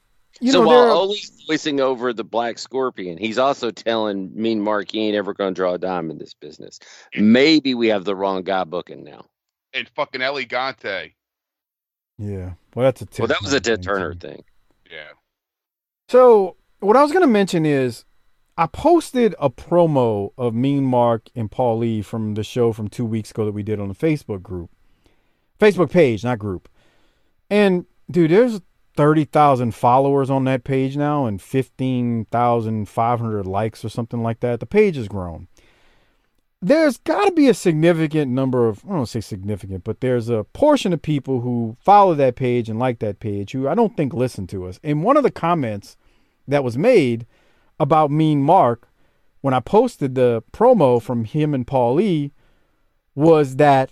[SPEAKER 1] you
[SPEAKER 2] so
[SPEAKER 1] know,
[SPEAKER 2] while
[SPEAKER 1] there are-
[SPEAKER 2] Ole's voicing over the Black Scorpion, he's also telling Mean Mark he ain't ever going to draw a dime in this business. Maybe we have the wrong guy booking now.
[SPEAKER 4] And fucking Elegante.
[SPEAKER 1] Yeah. Well, that's a.
[SPEAKER 2] Well, that was a
[SPEAKER 1] Turner
[SPEAKER 2] Ted
[SPEAKER 1] thing,
[SPEAKER 2] Turner
[SPEAKER 1] too.
[SPEAKER 2] thing.
[SPEAKER 4] Yeah.
[SPEAKER 1] So what I was gonna mention is I posted a promo of Mean Mark and Paul Lee from the show from two weeks ago that we did on the Facebook group. Facebook page, not group. And dude, there's thirty thousand followers on that page now and fifteen thousand five hundred likes or something like that. The page has grown. There's got to be a significant number of, I don't say significant, but there's a portion of people who follow that page and like that page who I don't think listen to us. And one of the comments that was made about Mean Mark when I posted the promo from him and Paul Lee was that,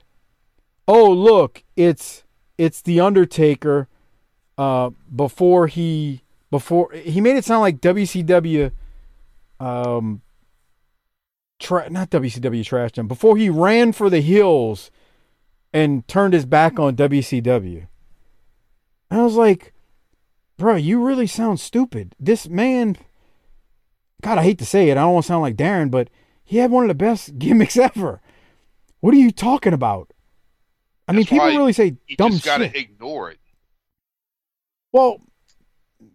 [SPEAKER 1] oh look, it's it's the Undertaker uh, before he before he made it sound like WCW um tra- not WCW trashed him before he ran for the hills and turned his back on WCW. I was like, bro, you really sound stupid. This man, God, I hate to say it. I don't want to sound like Darren, but he had one of the best gimmicks ever. What are you talking about? I mean, people really say
[SPEAKER 4] You
[SPEAKER 1] dumb
[SPEAKER 4] just gotta
[SPEAKER 1] shit.
[SPEAKER 4] ignore it.
[SPEAKER 1] Well,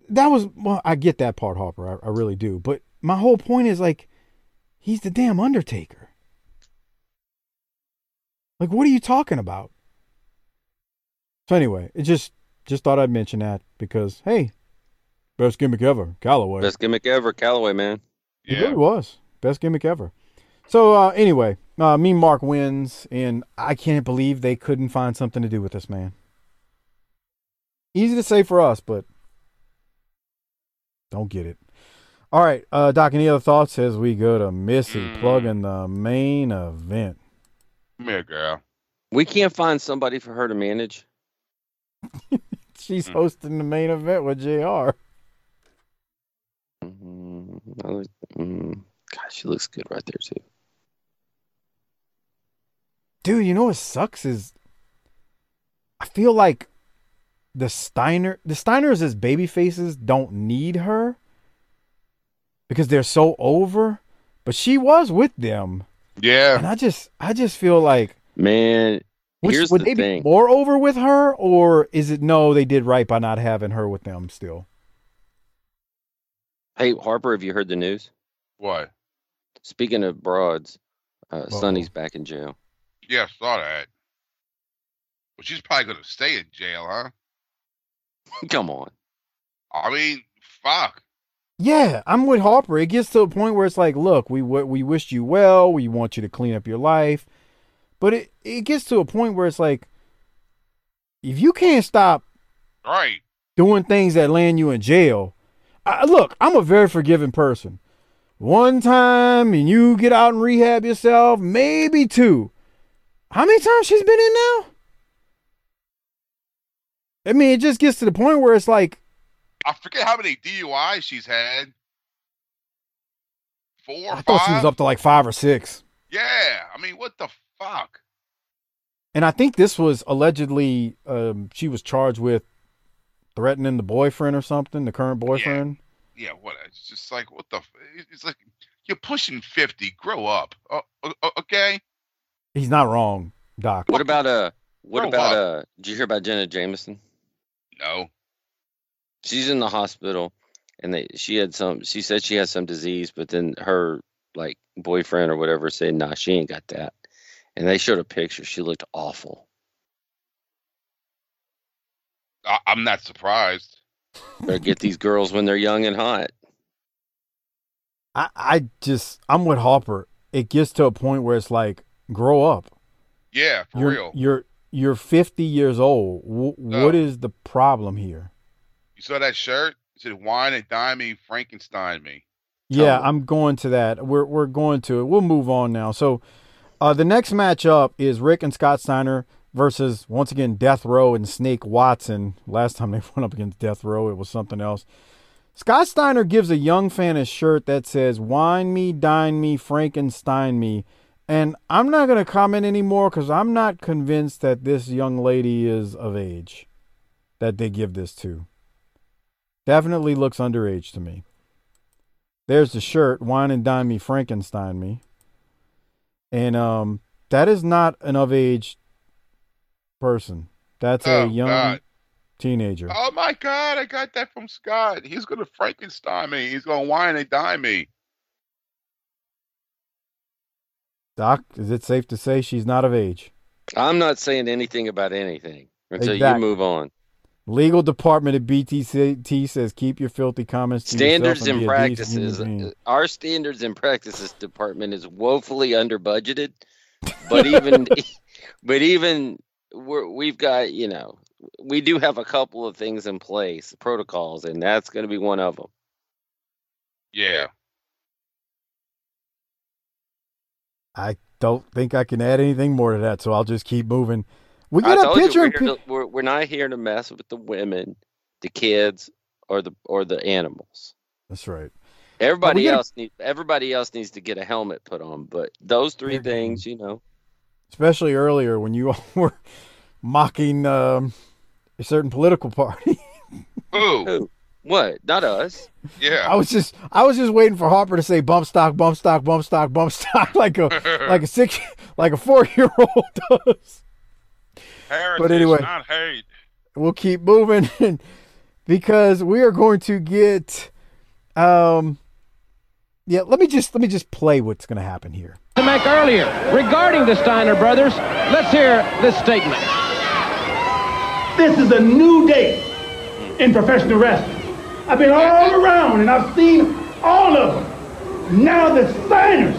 [SPEAKER 1] that was well, I get that part, Harper. I, I really do. But my whole point is like, he's the damn Undertaker. Like, what are you talking about? So anyway, it just just thought I'd mention that because hey, best gimmick ever, Callaway.
[SPEAKER 2] Best gimmick ever, Callaway man. Yeah.
[SPEAKER 1] It really was best gimmick ever. So uh, anyway, uh, Mean Mark wins, and I can't believe they couldn't find something to do with this man. Easy to say for us, but don't get it. All right, uh, Doc. Any other thoughts as we go to Missy plugging the main event?
[SPEAKER 4] Come here, girl.
[SPEAKER 2] We can't find somebody for her to manage.
[SPEAKER 1] She's hosting the main event with Jr.
[SPEAKER 2] Mm, I was- mm, God, she looks good right there too.
[SPEAKER 1] Dude, you know what sucks is I feel like the Steiner the Steiners as baby faces don't need her because they're so over. But she was with them.
[SPEAKER 4] Yeah.
[SPEAKER 1] And I just I just feel like
[SPEAKER 2] Man,
[SPEAKER 1] which,
[SPEAKER 2] here's
[SPEAKER 1] would
[SPEAKER 2] the
[SPEAKER 1] they
[SPEAKER 2] thing.
[SPEAKER 1] be more over with her or is it no they did right by not having her with them still?
[SPEAKER 2] Hey Harper, have you heard the news?
[SPEAKER 4] What?
[SPEAKER 2] Speaking of broads, uh,
[SPEAKER 1] Uh-oh.
[SPEAKER 2] Sunny's back in jail.
[SPEAKER 4] Yeah, I saw that. Well, she's probably gonna stay in jail, huh?
[SPEAKER 2] Come on.
[SPEAKER 4] I mean, fuck.
[SPEAKER 1] Yeah, I'm with Harper. It gets to a point where it's like, look, we we wished you well. We want you to clean up your life, but it it gets to a point where it's like, if you can't stop
[SPEAKER 4] Right.
[SPEAKER 1] doing things that land you in jail, I, look, I'm a very forgiving person. One time and you get out and rehab yourself, maybe two. How many times she's been in now? I mean, it just gets to the point where it's like,
[SPEAKER 4] I forget how many DUIs she's had. Four,
[SPEAKER 1] I thought she was up to like five or six.
[SPEAKER 4] Yeah. I mean, what the fuck?
[SPEAKER 1] And I think this was allegedly um, she was charged with threatening the boyfriend or something, the current boyfriend.
[SPEAKER 4] Yeah, yeah what? It's just like, what the? f- It's like you're pushing fifty. Grow up. O- o- okay.
[SPEAKER 1] He's not wrong, Doc.
[SPEAKER 2] What about uh what
[SPEAKER 4] Grow
[SPEAKER 2] about
[SPEAKER 4] up.
[SPEAKER 2] uh did you hear about Jenna Jameson?
[SPEAKER 4] No.
[SPEAKER 2] She's in the hospital and they she had some she said she had some disease, but then her like boyfriend or whatever said, nah, she ain't got that. And they showed a picture. She looked awful.
[SPEAKER 4] I- I'm not surprised.
[SPEAKER 2] Better get these girls when they're young and hot.
[SPEAKER 1] I, I just I'm with hopper It gets to a point where it's like, grow up.
[SPEAKER 4] Yeah, for
[SPEAKER 1] you're,
[SPEAKER 4] real.
[SPEAKER 1] You're you're 50 years old. W- What is the problem here?
[SPEAKER 4] You saw that shirt? It said "Wine and dime me, Frankenstein me."
[SPEAKER 1] Yeah,
[SPEAKER 2] Oh.
[SPEAKER 1] I'm going to that. We're we're going to it. We'll move on now. So, uh, the next matchup is Rick and Scott Steiner versus once again Death Row and Snake Watson. Last time they went up against Death Row, it was something else. Scott Steiner gives a young fan a shirt that says "Wine me, dine me, Frankenstein me," and I'm not going to comment anymore because I'm not convinced that this young lady is of age that they give this to. Definitely looks underage to me. There's the shirt, wine and dine me, Frankenstein me. And um that is not an of age person. That's a
[SPEAKER 4] Oh,
[SPEAKER 1] young
[SPEAKER 4] God.
[SPEAKER 1] teenager.
[SPEAKER 4] Oh my God! I got that from Scott. He's gonna Frankenstein me. He's gonna wine and dime me.
[SPEAKER 1] Doc, is it safe to say she's not of age?
[SPEAKER 2] I'm not saying anything about anything until
[SPEAKER 1] Exactly.
[SPEAKER 2] you move on.
[SPEAKER 1] Legal department at BTT says keep your filthy comments to
[SPEAKER 2] Standards
[SPEAKER 1] yourself
[SPEAKER 2] and
[SPEAKER 1] and be a decent human
[SPEAKER 2] practices. uh, Our standards and practices department is woefully under budgeted, but even but even we're, we've got you know we do have a couple of things in place, protocols, and that's going to be one of them.
[SPEAKER 4] Yeah.
[SPEAKER 1] I don't think I can add anything more to that, so I'll just keep moving. We
[SPEAKER 2] I
[SPEAKER 1] get a
[SPEAKER 2] told you,
[SPEAKER 1] picture
[SPEAKER 2] we're,
[SPEAKER 1] in
[SPEAKER 2] here to- we're, we're not here to mess with the women, the kids, or the or the animals.
[SPEAKER 1] That's right.
[SPEAKER 2] Everybody
[SPEAKER 1] get a-
[SPEAKER 2] else need everybody else needs to get a helmet put on, but those three things, you know.
[SPEAKER 1] especially earlier when you all were mocking um, a certain political party.
[SPEAKER 4] Who?
[SPEAKER 2] Who? What? Not us.
[SPEAKER 4] Yeah.
[SPEAKER 1] I was just I was just waiting for Harper to say bump stock, bump stock, bump stock, bump stock like a like a six like a four year old does.
[SPEAKER 4] Heritage,
[SPEAKER 1] anyway.
[SPEAKER 4] not hate.
[SPEAKER 1] We'll keep moving because we are going to get um yeah, let me just let me just play what's gonna happen here.
[SPEAKER 6] To make earlier regarding the Steiner brothers, let's hear this statement.
[SPEAKER 8] This is a new day in professional wrestling. I've been all around and I've seen all of them. Now the Steiners,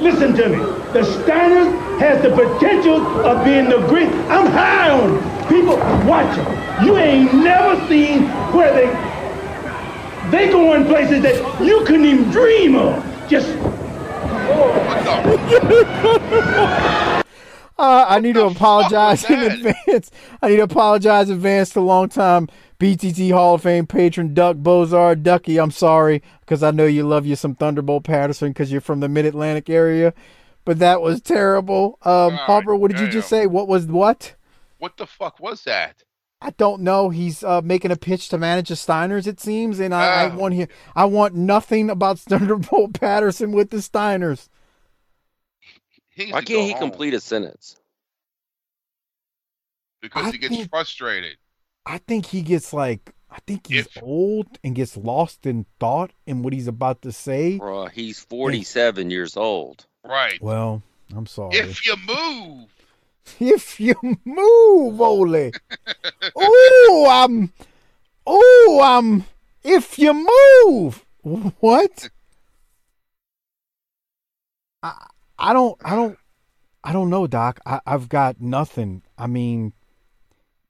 [SPEAKER 8] listen to me. The Steiners has the potential of being the great. I'm high on them. People, watch them. You ain't never seen where they they go in places that you couldn't even dream of. Just
[SPEAKER 1] Uh, I need to apologize in advance. I need to apologize in advance to longtime BTT Hall of Fame patron Duck Bozar. Ducky, I'm sorry because I know you love you some Thunderbolt Patterson because you're from the Mid Atlantic area, but that was terrible. Um, Harper, what did you just say? What was what?
[SPEAKER 4] What the fuck was that?
[SPEAKER 1] I don't know. He's uh, making a pitch to manage the Steiners, it seems, and I, I
[SPEAKER 4] Oh.
[SPEAKER 1] want here. I want nothing about Thunderbolt Patterson with the Steiners.
[SPEAKER 4] He
[SPEAKER 2] Why
[SPEAKER 4] to
[SPEAKER 2] can't
[SPEAKER 4] go
[SPEAKER 2] he
[SPEAKER 4] home
[SPEAKER 2] complete a sentence?
[SPEAKER 4] Because
[SPEAKER 1] I
[SPEAKER 4] he gets
[SPEAKER 1] think-
[SPEAKER 4] frustrated.
[SPEAKER 1] I think he gets like I think he's old and gets lost in thought in what he's about to say.
[SPEAKER 2] Bro, he's 47 years old.
[SPEAKER 4] Right.
[SPEAKER 1] Well, I'm sorry.
[SPEAKER 4] If you move,
[SPEAKER 1] If you move, Ole. oh, I'm. Oh, I'm. If you move. What? I, I don't. I don't. I don't know, Doc. I, I've got nothing. I mean,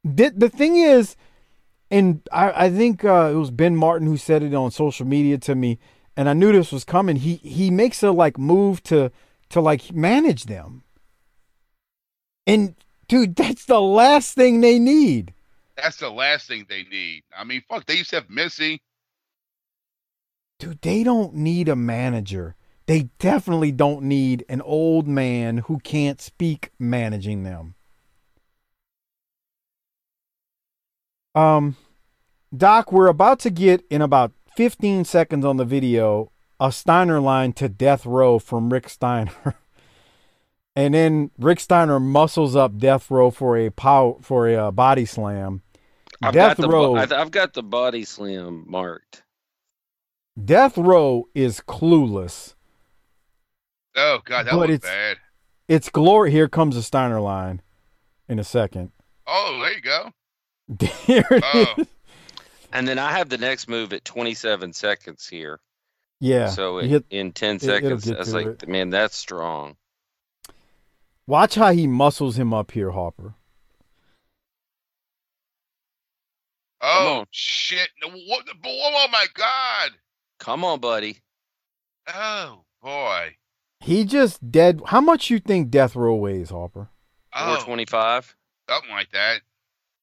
[SPEAKER 1] the the thing is, and I I think uh, it was Ben Martin who said it on social media to me, and I knew this was coming. He he makes a like move to to like manage them. And dude, that's the last thing they need.
[SPEAKER 4] that's the last thing they need. I mean, fuck, they used to have Missy.
[SPEAKER 1] Dude, they don't need a manager. They definitely don't need an old man who can't speak managing them. Um Doc, we're about to get in about 15 seconds on the video a Steiner line to death row from Rick Steiner. and then Rick Steiner muscles up death row for a pow for a uh, body slam.
[SPEAKER 2] I've
[SPEAKER 1] death
[SPEAKER 2] got the
[SPEAKER 1] row
[SPEAKER 2] I've got the body slam marked.
[SPEAKER 1] Death Row is clueless.
[SPEAKER 4] Oh god, that
[SPEAKER 1] But
[SPEAKER 4] was
[SPEAKER 1] it's-
[SPEAKER 4] bad.
[SPEAKER 1] It's glory. Here comes the Steiner line in a second.
[SPEAKER 4] Oh, there you go.
[SPEAKER 1] Here it
[SPEAKER 4] Oh.
[SPEAKER 1] is.
[SPEAKER 2] And then I have the next move at 27 seconds here.
[SPEAKER 1] Yeah.
[SPEAKER 2] So it,
[SPEAKER 1] hit-
[SPEAKER 2] in 10
[SPEAKER 1] it-
[SPEAKER 2] seconds,
[SPEAKER 1] get
[SPEAKER 2] I was like,
[SPEAKER 1] it.
[SPEAKER 2] man, that's strong.
[SPEAKER 1] Watch how he muscles him up here, Harper.
[SPEAKER 4] Oh shit! What? the- Oh my god!
[SPEAKER 2] Come on, buddy.
[SPEAKER 4] Oh boy!
[SPEAKER 1] He just dead. How much you think Death Row weighs, Harper?
[SPEAKER 4] Oh,
[SPEAKER 2] 425.
[SPEAKER 4] something like that.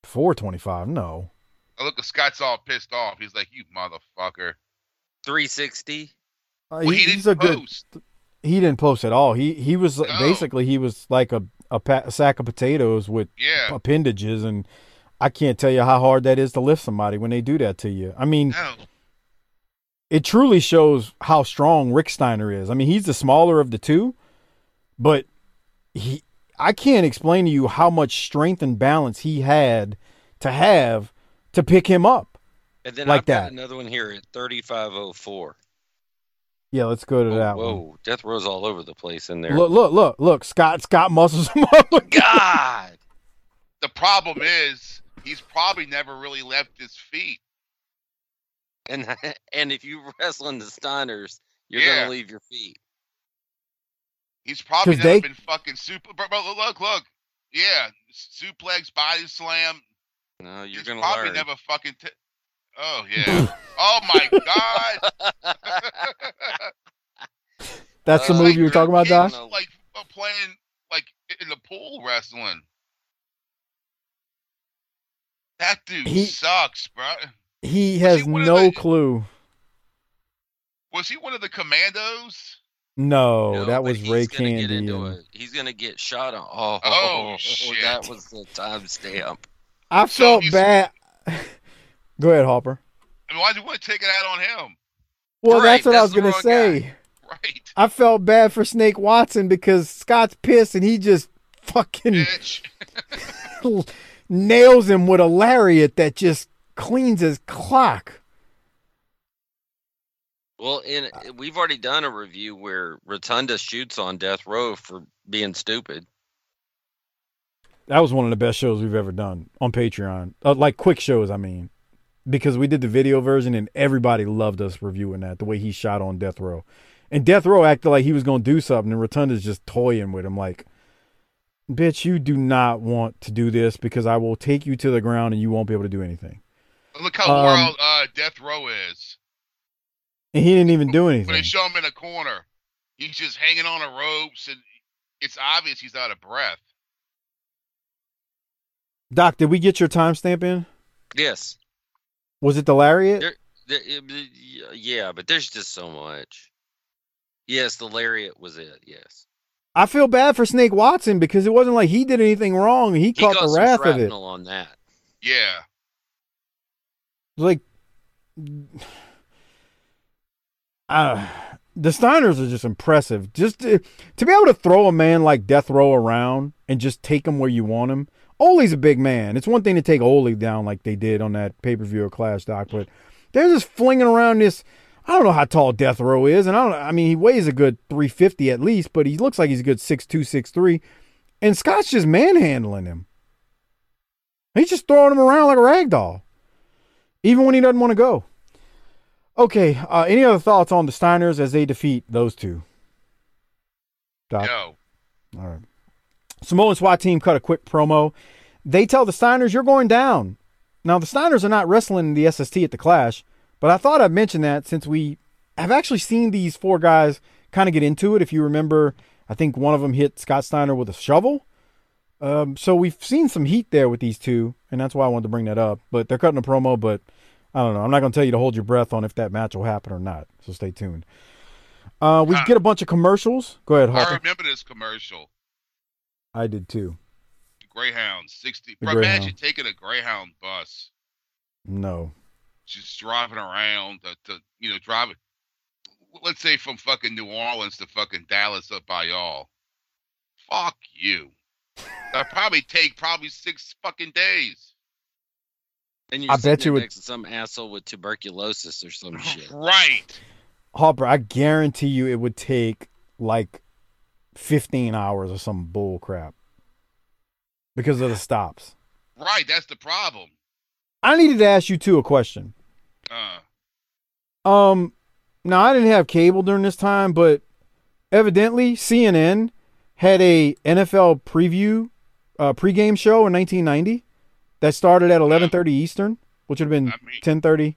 [SPEAKER 1] Four twenty-five. No.
[SPEAKER 4] Oh, look, Scott's all pissed off. He's like, "You motherfucker!"
[SPEAKER 2] 360.
[SPEAKER 1] Uh,
[SPEAKER 4] Well,
[SPEAKER 1] he-
[SPEAKER 4] he
[SPEAKER 1] he's
[SPEAKER 4] didn't
[SPEAKER 1] a good. He didn't post at all. He he was
[SPEAKER 4] No.
[SPEAKER 1] basically he was like a a, pa- a sack of potatoes with
[SPEAKER 4] Yeah.
[SPEAKER 1] appendages, and I can't tell you how hard that is to lift somebody when they do that to you. I mean,
[SPEAKER 4] No.
[SPEAKER 1] It truly shows how strong Rick Steiner is. I mean, he's the smaller of the two, but he I can't explain to you how much strength and balance he had to have to pick him up.
[SPEAKER 2] And then
[SPEAKER 1] Like
[SPEAKER 2] I've got
[SPEAKER 1] that.
[SPEAKER 2] another one here at 3504.
[SPEAKER 1] Yeah, let's go to oh,
[SPEAKER 2] Whoa,
[SPEAKER 1] that one.
[SPEAKER 2] whoa, death row's all over the place in there.
[SPEAKER 1] Look, look, look, look. Scott Scott muscles him up.
[SPEAKER 2] God.
[SPEAKER 4] The problem is, he's probably never really left his feet.
[SPEAKER 2] And and if you wrestle in the Steiners, you're
[SPEAKER 4] Yeah.
[SPEAKER 2] gonna leave your feet.
[SPEAKER 4] He's probably never
[SPEAKER 1] they-
[SPEAKER 4] been fucking super. Bro, bro, look, look, yeah, suplex, body slam.
[SPEAKER 2] No, you're
[SPEAKER 4] He's
[SPEAKER 2] gonna
[SPEAKER 4] probably
[SPEAKER 2] learn.
[SPEAKER 4] never fucking. T- oh yeah. oh my god.
[SPEAKER 1] That's the
[SPEAKER 4] It's
[SPEAKER 1] move
[SPEAKER 4] like
[SPEAKER 1] you were talking about,
[SPEAKER 4] kids,
[SPEAKER 1] Josh?
[SPEAKER 4] Like uh, playing like in the pool wrestling. That dude
[SPEAKER 1] He-
[SPEAKER 4] sucks, bro.
[SPEAKER 1] He has
[SPEAKER 4] one of
[SPEAKER 1] no
[SPEAKER 4] the-
[SPEAKER 1] clue.
[SPEAKER 4] Was he one of the commandos?
[SPEAKER 1] No,
[SPEAKER 2] No,
[SPEAKER 1] that was Ray
[SPEAKER 2] gonna get
[SPEAKER 1] Candy.
[SPEAKER 2] into
[SPEAKER 1] and-
[SPEAKER 2] it. He's gonna get shot on. Oh,
[SPEAKER 4] Oh, shit.
[SPEAKER 2] that was the timestamp.
[SPEAKER 1] I felt
[SPEAKER 4] he's-
[SPEAKER 1] bad. Go ahead, Hopper.
[SPEAKER 4] I mean, why do you want to take it out on him?
[SPEAKER 1] Well,
[SPEAKER 2] Right,
[SPEAKER 1] that's what I was gonna
[SPEAKER 2] wrong
[SPEAKER 1] say.
[SPEAKER 4] Right,
[SPEAKER 1] I felt bad for Snake Watson because Scott's pissed and he just fucking nails him with a lariat that just cleans his clock.
[SPEAKER 2] Well, in we've already done a review where Rotunda shoots on Death Row for being stupid.
[SPEAKER 1] That was one of the best shows we've ever done on Patreon. Uh, like quick shows, I mean, because we did the video version and everybody loved us reviewing that. The way he shot on Death Row, and Death Row acted like he was gonna do something, and Rotunda's just toying with him, like, "Bitch, you do not want to do this because I will take you to the ground and you won't be able to do anything."
[SPEAKER 4] Look how
[SPEAKER 1] Um,
[SPEAKER 4] wild uh, Death Row is.
[SPEAKER 1] And he didn't even do anything.
[SPEAKER 4] When they
[SPEAKER 1] anything.
[SPEAKER 4] show him in a corner, he's just hanging on the ropes, and it's obvious he's out of breath.
[SPEAKER 1] Doc, did we get your timestamp in?
[SPEAKER 2] Yes.
[SPEAKER 1] Was it the lariat?
[SPEAKER 2] There, there, it- yeah, but there's just so much. Yes, the lariat was it. Yes.
[SPEAKER 1] I feel bad for Snake Watson because it wasn't like he did anything wrong. He,
[SPEAKER 2] He
[SPEAKER 1] caught the wrath of it.
[SPEAKER 2] on that.
[SPEAKER 4] Yeah.
[SPEAKER 1] Like uh, the Steiners are just impressive. Just to, to be able to throw a man like Death Row around and just take him where you want him Ole's a big man. It's one thing to take Ole down like they did on that pay per view of Clash Doc, but they're just flinging around this. I don't know how tall Death Row is, and I don't. I mean, he weighs a good 350 at least, but he looks like he's a good 6'2", 6'3", and Scott's just manhandling him. He's just throwing him around like a rag doll, even when he doesn't want to go. Okay, uh, any other thoughts on the Steiners as they defeat those two? Doc?
[SPEAKER 4] No.
[SPEAKER 1] All right. Samoan SWAT team cut a quick promo. They tell the Steiners, you're going down. Now, the Steiners are not wrestling in the SST at the Clash, but I thought I'd mention that since we have actually seen these four guys kind of get into it. If you remember, I think one of them hit Scott Steiner with a shovel. Um, so we've seen some heat there with these two, and that's why I wanted to bring that up. But they're cutting a promo, but I don't know. I'm not going to tell you to hold your breath on if that match will happen or not. So stay tuned. Uh, we
[SPEAKER 4] Uh,
[SPEAKER 1] get a bunch of commercials. Go ahead,
[SPEAKER 4] I remember this commercial.
[SPEAKER 1] I did too.
[SPEAKER 4] Greyhound, sixty. Bro, imagine taking a Greyhound bus,
[SPEAKER 1] No.
[SPEAKER 4] just driving around to, to you know, driving. Let's say from fucking New Orleans to fucking Dallas up by y'all. Fuck you. That probably take probably six fucking days.
[SPEAKER 2] And you're
[SPEAKER 1] I bet you would-
[SPEAKER 2] some asshole with tuberculosis or some shit.
[SPEAKER 4] Right.
[SPEAKER 1] Harper, I guarantee you it would take like 15 hours or some bull crap because of the stops.
[SPEAKER 4] Right. That's the problem.
[SPEAKER 1] I needed to ask you two a question.
[SPEAKER 4] Uh,
[SPEAKER 1] Um, now I didn't have cable during this time, but evidently CNN had a NFL preview, uh, pregame show in 1990 that started at 11:30 Eastern, which would have been 10:30.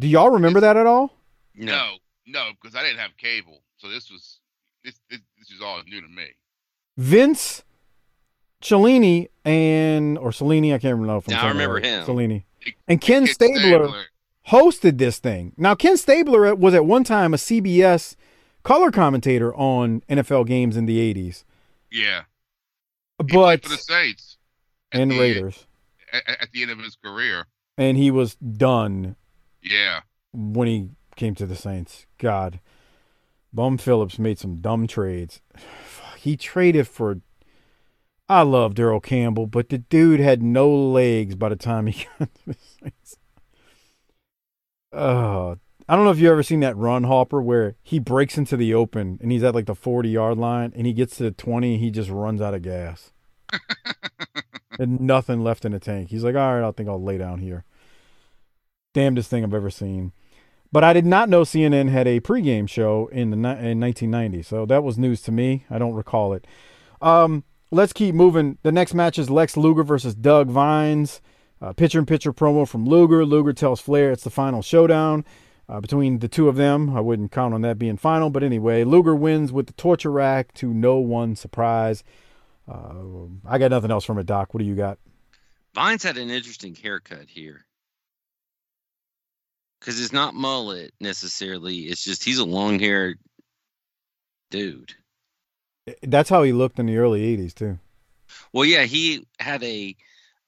[SPEAKER 1] Do y'all remember that at all?
[SPEAKER 4] no, no, because I didn't have cable, so this was this this, this is all new to me.
[SPEAKER 1] Vince Cellini and or Cellini, I can't remember if I'm
[SPEAKER 2] Yeah, I
[SPEAKER 1] saying it
[SPEAKER 2] remember
[SPEAKER 1] right.
[SPEAKER 2] him.
[SPEAKER 1] Cellini and Ken
[SPEAKER 4] Ken
[SPEAKER 1] Stabler,
[SPEAKER 4] Stabler.
[SPEAKER 1] hosted this thing. Now Ken Stabler was at one time a CBS color commentator on NFL games in the 80s,
[SPEAKER 4] Yeah.
[SPEAKER 1] but
[SPEAKER 4] For the Saints
[SPEAKER 1] and
[SPEAKER 4] the-
[SPEAKER 1] Raiders,
[SPEAKER 4] at, at the end of his career.
[SPEAKER 1] and he was done
[SPEAKER 4] Yeah.
[SPEAKER 1] when he came to the Saints. God, Bum Phillips made some dumb trades. He traded for. I love Daryl Campbell, but the dude had no legs by the time he got to the Saints. Uh, I don't know if you ever seen that run, Hopper, where he breaks into the open and he's at like the 40 yard line and he gets to the 20 and he just runs out of gas. and nothing left in the tank. He's like, all right, I think I'll lay down here. Damnedest thing I've ever seen. But I did not know CNN had a pregame show in the in 1990, so that was news to me. I don't recall it. Um, let's keep moving. The next match is Lex Luger versus Doug Vines. Uh, pitcher and pitcher promo from Luger. Luger tells Flair it's the final showdown uh, between the two of them. I wouldn't count on that being final, but anyway, Luger wins with the torture rack to no one's surprise. Uh, I got nothing else from it, Doc. What do you got?
[SPEAKER 2] Vines had an interesting haircut here. Because it's not mullet necessarily. It's just he's a long haired dude.
[SPEAKER 1] That's how he looked in the early 80s, too.
[SPEAKER 2] Well, yeah, he had a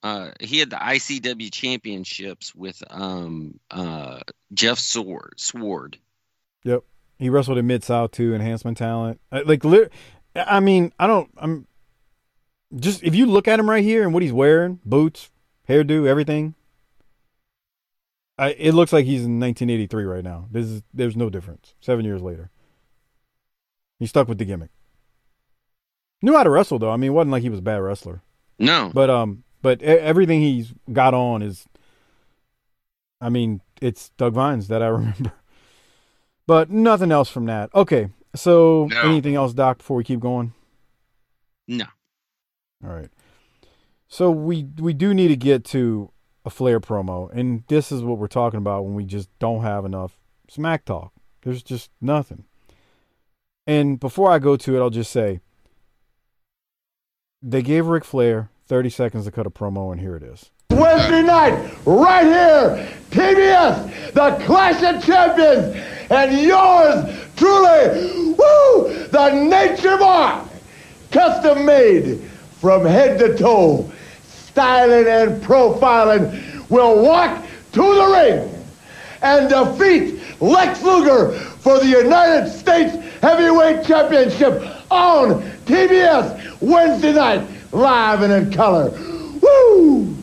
[SPEAKER 2] uh, he had the ICW championships with um uh Jeff Sword Sword.
[SPEAKER 1] Yep. He wrestled in Mid South too, enhancement talent. Uh, Like, I mean, I don't. I'm just if you look at him right here and what he's wearing, boots, hairdo, everything. I, it looks like he's in 1983 right now. This is there's no difference. Seven years later, he stuck with the gimmick. Knew how to wrestle though. I mean, it wasn't like he was a bad wrestler.
[SPEAKER 2] No,
[SPEAKER 1] But um, but everything he's got on is. I mean, it's Doug Vines that I remember. But nothing else from that. Okay, so
[SPEAKER 2] No.
[SPEAKER 1] anything else, Doc? Before we keep going.
[SPEAKER 2] No.
[SPEAKER 1] All right. So we we do need to get to a Flair promo, and this is what we're talking about when we just don't have enough smack talk. There's just nothing. And before I go to it, I'll just say they gave Ric Flair 30 seconds to cut a promo, and here it is.
[SPEAKER 3] Wednesday night, right here, TBS, the Clash of Champions, and yours truly, woo, the Nature Mark, custom made from head to toe, styling and profiling, will walk to the ring and defeat Lex Luger for the United States Heavyweight Championship on TBS Wednesday night. live and in color. Woo!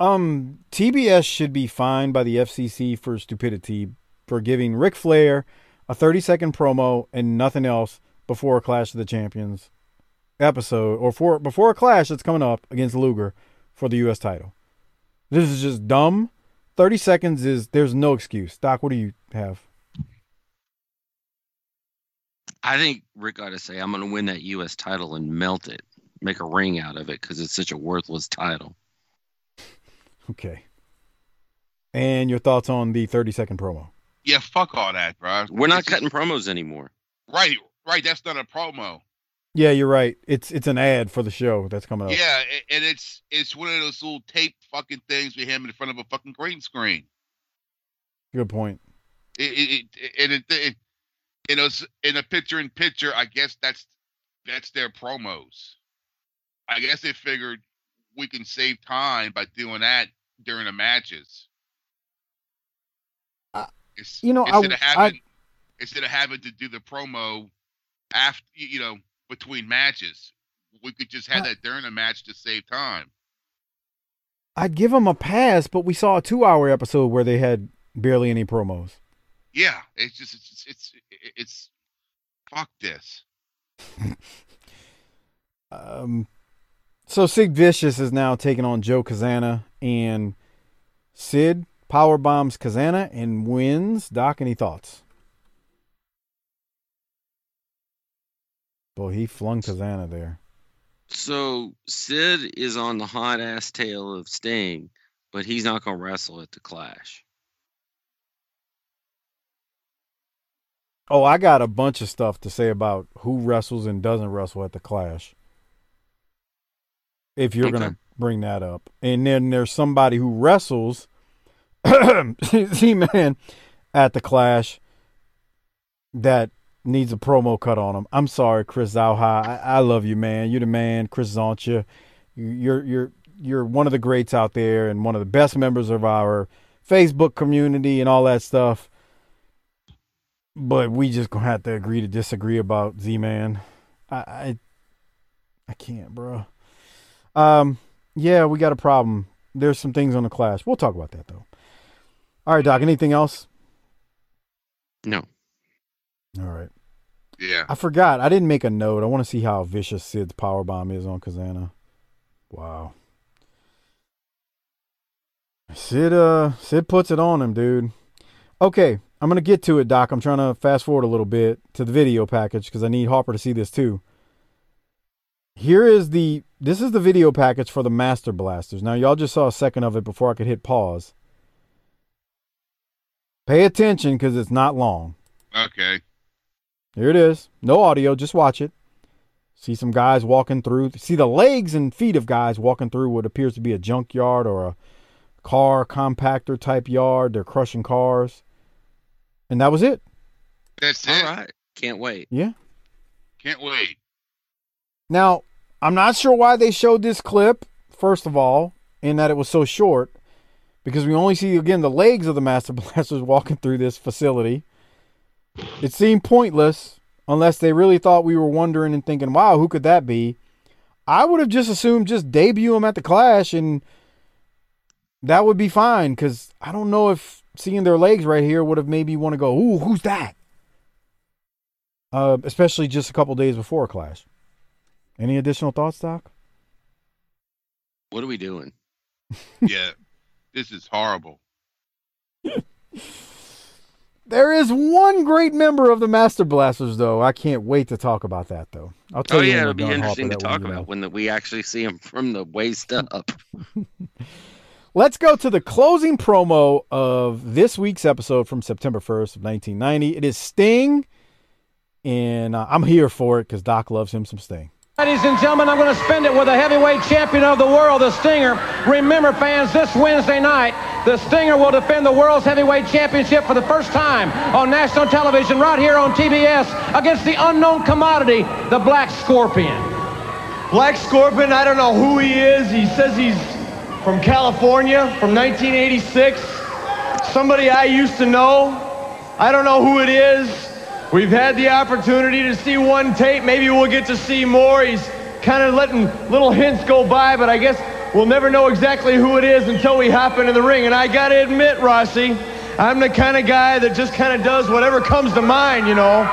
[SPEAKER 1] Um, TBS should be fined by the FCC for stupidity for giving Ric Flair a 30 second promo and nothing else before a Clash of the Champions episode or for before a clash that's coming up against Luger for the US title. This is just dumb. 30 seconds is there's no excuse. Doc, what do you have?
[SPEAKER 2] I think Rick ought to say, I'm going to win that U.S. title and melt it, make a ring out of it because it's such a worthless title.
[SPEAKER 1] Okay. And your thoughts on the 30 second promo?
[SPEAKER 4] Yeah, fuck all that, bro.
[SPEAKER 2] We're not
[SPEAKER 4] This is-
[SPEAKER 2] cutting promos anymore.
[SPEAKER 4] Right, right. That's not a promo.
[SPEAKER 1] Yeah, you're right. It's it's an ad for the show that's coming up.
[SPEAKER 4] Yeah, and it's it's one of those little tape fucking things with him in front of a fucking green screen.
[SPEAKER 1] Good point.
[SPEAKER 4] It, it, it, and it, it, you know, in a picture in picture, I guess that's that's their promos. I guess they figured we can save time by doing that during the matches. It's-
[SPEAKER 1] you know, I-
[SPEAKER 4] instead of
[SPEAKER 1] I-
[SPEAKER 4] having instead of having to do the promo after you know between matches, we could just have that during a match to save time.
[SPEAKER 1] I'd give them a pass, but we saw a two hour episode where they had barely any promos.
[SPEAKER 4] Yeah, it's just it's it's it's, it's fuck this.
[SPEAKER 1] Um, so Sid Vicious is now taking on Joe Cazana, and Sid power bombs Cazana and wins. Doc, any thoughts? Boy, he flung Cazana there.
[SPEAKER 2] So Sid is on the hot ass tail of Sting, but he's not going to wrestle at the Clash.
[SPEAKER 1] Oh, I got a bunch of stuff to say about who wrestles and doesn't wrestle at the Clash. If you're
[SPEAKER 2] Okay.
[SPEAKER 1] gonna bring that up, and then there's somebody who wrestles, see man, at the Clash that needs a promo cut on him. I'm sorry, Chris Zauha. I, I love you, man. You're the man, Chris Zoncha. You're you're you're one of the greats out there and one of the best members of our Facebook community and all that stuff but we just gonna have to agree to disagree about Z Man. I, I I can't, bro. Um, yeah, we got a problem. There's some things on the clash. We'll talk about that though. All right, Doc. Anything else?
[SPEAKER 2] No.
[SPEAKER 1] All right.
[SPEAKER 4] Yeah.
[SPEAKER 1] I forgot. I didn't make a note. I want to see how vicious Sid's power bomb is on Cazana. Wow. Sid uh Sid puts it on him, dude. Okay, I'm gonna get to it, Doc. I'm trying to fast forward a little bit to the video package because I need Harper to see this too. Here is the this is the video package for the Master Blasters. Now y'all just saw a second of it before I could hit pause. Pay attention because it's not long.
[SPEAKER 4] Okay.
[SPEAKER 1] Here it is. No audio, just watch it. See some guys walking through. See the legs and feet of guys walking through what appears to be a junkyard or a car compactor type yard. They're crushing cars. And that was it.
[SPEAKER 4] That's it.
[SPEAKER 2] All right. Can't wait.
[SPEAKER 1] Yeah.
[SPEAKER 4] Can't wait.
[SPEAKER 1] Now, I'm not sure why they showed this clip, first of all, in that it was so short, because we only see, again, the legs of the Master Blasters walking through this facility. It seemed pointless unless they really thought we were wondering and thinking, wow, who could that be? I would have just assumed just debut them at the Clash and that would be fine because I don't know if seeing their legs right here would have made me want to go, ooh, who's that? Uh, especially just a couple days before a Clash. Any additional thoughts, Doc?
[SPEAKER 2] What are we doing?
[SPEAKER 4] Yeah. this is horrible.
[SPEAKER 1] There is one great member of the Master Blasters, though. I can't wait to talk about that, though. I'll tell
[SPEAKER 2] Oh
[SPEAKER 1] you.
[SPEAKER 2] yeah, it'll be interesting to talk
[SPEAKER 1] way you know.
[SPEAKER 2] about when the, we actually see him from the waist up.
[SPEAKER 1] Let's go to the closing promo of this week's episode from September 1st of 1990. It is Sting, and uh, I'm here for it because Doc loves him some Sting.
[SPEAKER 6] Ladies and gentlemen, I'm going to spend it with a heavyweight champion of the world, the Stinger. Remember, fans, this Wednesday night, the Stinger will defend the World's Heavyweight Championship for the first time on national television right here on TBS against the unknown commodity, the Black Scorpion.
[SPEAKER 9] Black Scorpion, I don't know who he is. He says he's from California, from 1986. Somebody I used to know. I don't know who it is. We've had the opportunity to see one tape. Maybe we'll get to see more. He's kind of letting little hints go by, but I guess we'll never know exactly who it is until we hop into the ring. And I got to admit, Rossi, I'm the kind of guy that just kind of does whatever comes to mind, you know.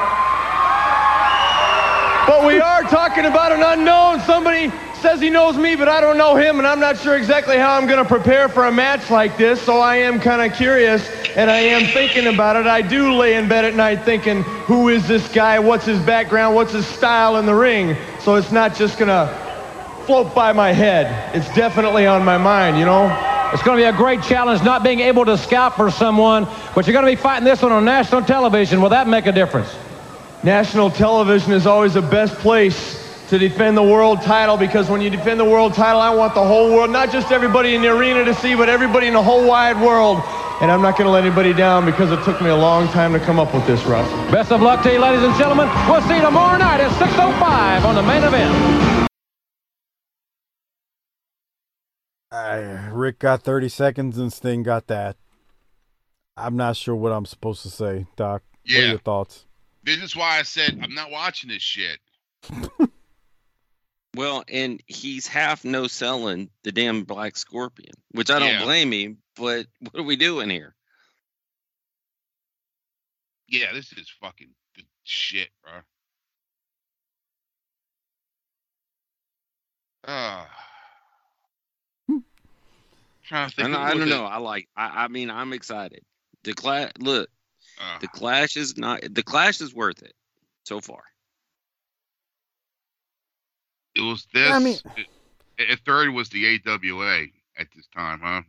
[SPEAKER 9] But we are talking about an unknown. Somebody says he knows me, but I don't know him, and I'm not sure exactly how I'm going to prepare for a match like this, so I am kind of curious, and I am thinking about it. I do lay in bed at night thinking, who is this guy? What's his background? What's his style in the ring? So it's not just going to float by my head. It's definitely on my mind, you know?
[SPEAKER 6] It's going to be a great challenge not being able to scout for someone, but you're going to be fighting this one on national television. Will that make a difference?
[SPEAKER 9] National television is always the best place to defend the world title because when you defend the world title, I want the whole world, not just everybody in the arena to see, but everybody in the whole wide world. And I'm not going to let anybody down because it took me a long time to come up with this, Russ.
[SPEAKER 6] Best of luck to you, ladies and gentlemen. We'll see you tomorrow night at 6.05 on the main event.
[SPEAKER 1] Uh, Rick got 30 seconds and Sting got that. I'm not sure what I'm supposed to say, Doc. Yeah. What are your thoughts?
[SPEAKER 4] This is why I said I'm not watching this shit.
[SPEAKER 2] Well, and he's half no selling the damn Black Scorpion, which I don't
[SPEAKER 4] Yeah.
[SPEAKER 2] blame him. But what are we doing here?
[SPEAKER 4] Yeah, this is fucking th- shit, bro. Ah. Trying to think.
[SPEAKER 2] I, I don't
[SPEAKER 4] it?
[SPEAKER 2] know. I like. I, I mean, I'm excited. The clash. Look,
[SPEAKER 4] Uh,
[SPEAKER 2] the clash is not. The clash is worth it so far.
[SPEAKER 4] It was this.
[SPEAKER 1] I mean-
[SPEAKER 4] it- third was the AWA at this time, huh?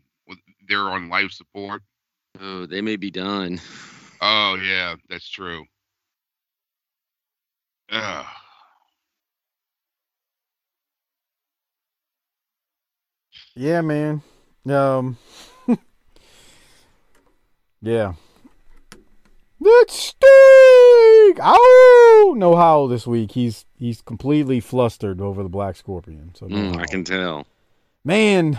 [SPEAKER 4] They're on life support.
[SPEAKER 2] Oh, they may be done.
[SPEAKER 4] Oh yeah, that's true. Ugh.
[SPEAKER 1] Yeah, man. Um. yeah. Let's Sting! Ow! No howl this week. He's he's completely flustered over the Black Scorpion. So no
[SPEAKER 2] Mm, I can tell.
[SPEAKER 1] Man,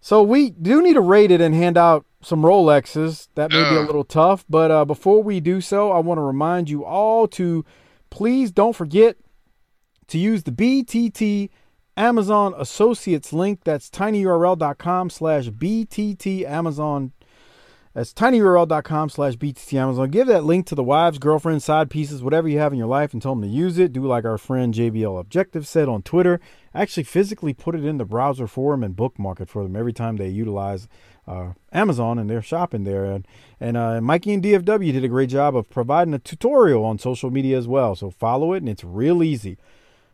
[SPEAKER 1] so we do need to rate it and hand out some Rolexes. That may be a little tough, but uh, before we do so, I want to remind you all to please don't forget to use the BTT Amazon Associates link. That's tinyurl.com slash BTT Amazon. That's tinyurl.com slash Amazon. Give that link to the wives, girlfriends, side pieces, whatever you have in your life, and tell them to use it. Do like our friend JBL Objective said on Twitter. Actually, physically put it in the browser for them and bookmark it for them every time they utilize uh, Amazon and they're shopping there. And, and uh, Mikey and DFW did a great job of providing a tutorial on social media as well. So follow it, and it's real easy.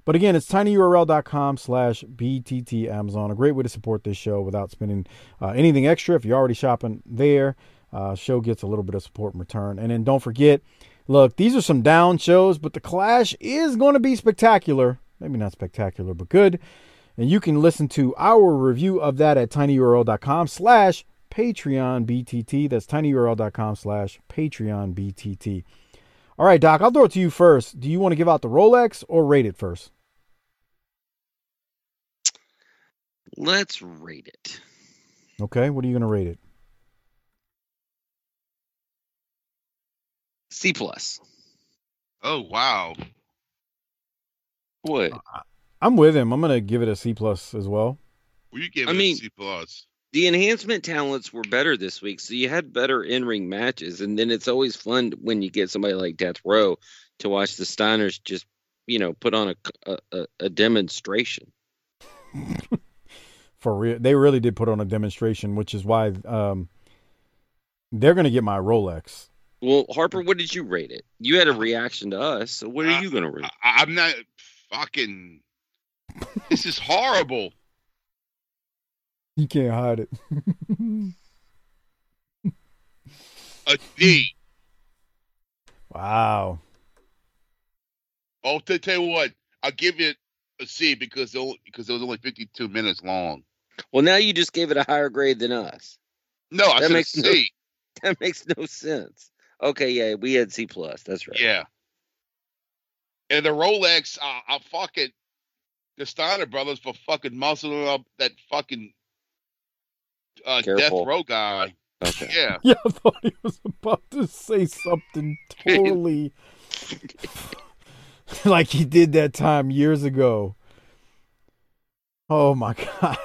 [SPEAKER 1] But again, it's tinyurl.com slash BTT Amazon. A great way to support this show without spending uh, anything extra. If you're already shopping there, uh, show gets a little bit of support in return. And then don't forget, look, these are some down shows, but the Clash is going to be spectacular. Maybe not spectacular, but good. And you can listen to our review of that at tinyurl.com slash Patreon BTT. That's tinyurl.com slash Patreon BTT. All right, Doc, I'll throw it to you first. Do you want to give out the Rolex or rate it first?
[SPEAKER 2] Let's rate it.
[SPEAKER 1] Okay, what are you going to rate it?
[SPEAKER 2] C plus.
[SPEAKER 4] Oh wow.
[SPEAKER 2] What?
[SPEAKER 1] I'm with him. I'm going to give it a C plus as well.
[SPEAKER 4] Well, you gave
[SPEAKER 2] I
[SPEAKER 4] it
[SPEAKER 2] mean-
[SPEAKER 4] a C plus.
[SPEAKER 2] The enhancement talents were better this week, so you had better in-ring matches, and then it's always fun when you get somebody like Death Row to watch the Steiners just, you know, put on a a, a- a demonstration.
[SPEAKER 1] For real, they really did put on a demonstration, which is why um, they're going to get my Rolex.
[SPEAKER 2] Well, Harper, what did you rate it? You had a reaction to us, so what are
[SPEAKER 4] Uh,
[SPEAKER 2] you going to rate?
[SPEAKER 4] I, I'm not fucking. This is horrible.
[SPEAKER 1] You can't hide it.
[SPEAKER 4] A D.
[SPEAKER 1] wow.
[SPEAKER 4] Oh, to tell you what, I'll give it a C because it, only- because it was only 52 minutes long.
[SPEAKER 2] Well, now you just gave it a higher grade than us.
[SPEAKER 4] No, I
[SPEAKER 2] That
[SPEAKER 4] said a
[SPEAKER 2] makes no- That makes no sense. Okay, yeah, we had C plus. That's right.
[SPEAKER 4] Yeah. And the Rolex, uh, I fucking the Steiner brothers for fucking muscling up that fucking uh, death row guy.
[SPEAKER 2] Okay.
[SPEAKER 4] Yeah.
[SPEAKER 1] Yeah, I thought he was about to say something totally like he did that time years ago. Oh my God.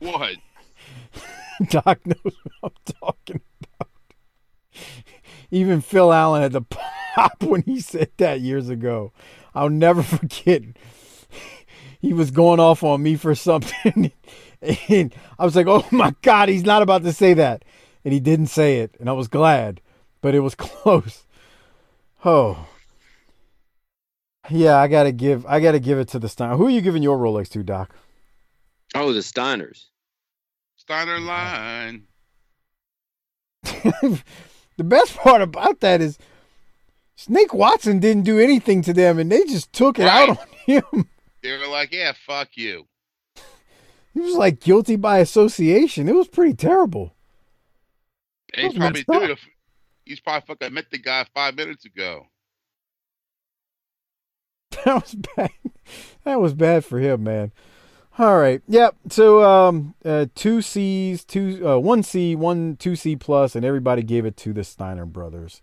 [SPEAKER 4] What?
[SPEAKER 1] Doc knows what I'm talking about. Even Phil Allen had to pop when he said that years ago. I'll never forget. He was going off on me for something. And I was like, oh my God, he's not about to say that. And he didn't say it. And I was glad, but it was close. Oh. Yeah, I gotta give I gotta give it to the Stein. Who are you giving your Rolex to, Doc?
[SPEAKER 2] Oh, the Steiners.
[SPEAKER 4] Steiner line.
[SPEAKER 1] the best part about that is Snake Watson didn't do anything to them and they just took it out on him.
[SPEAKER 4] They were like, yeah, fuck you.
[SPEAKER 1] He was like guilty by association. It was pretty terrible.
[SPEAKER 4] And he's probably
[SPEAKER 1] messed up.
[SPEAKER 4] doing. He's probably fucking met the guy five minutes ago.
[SPEAKER 1] That was bad. That was bad for him, man. All right. Yep. So um uh two C's, two uh one C, one two C plus, and everybody gave it to the Steiner brothers.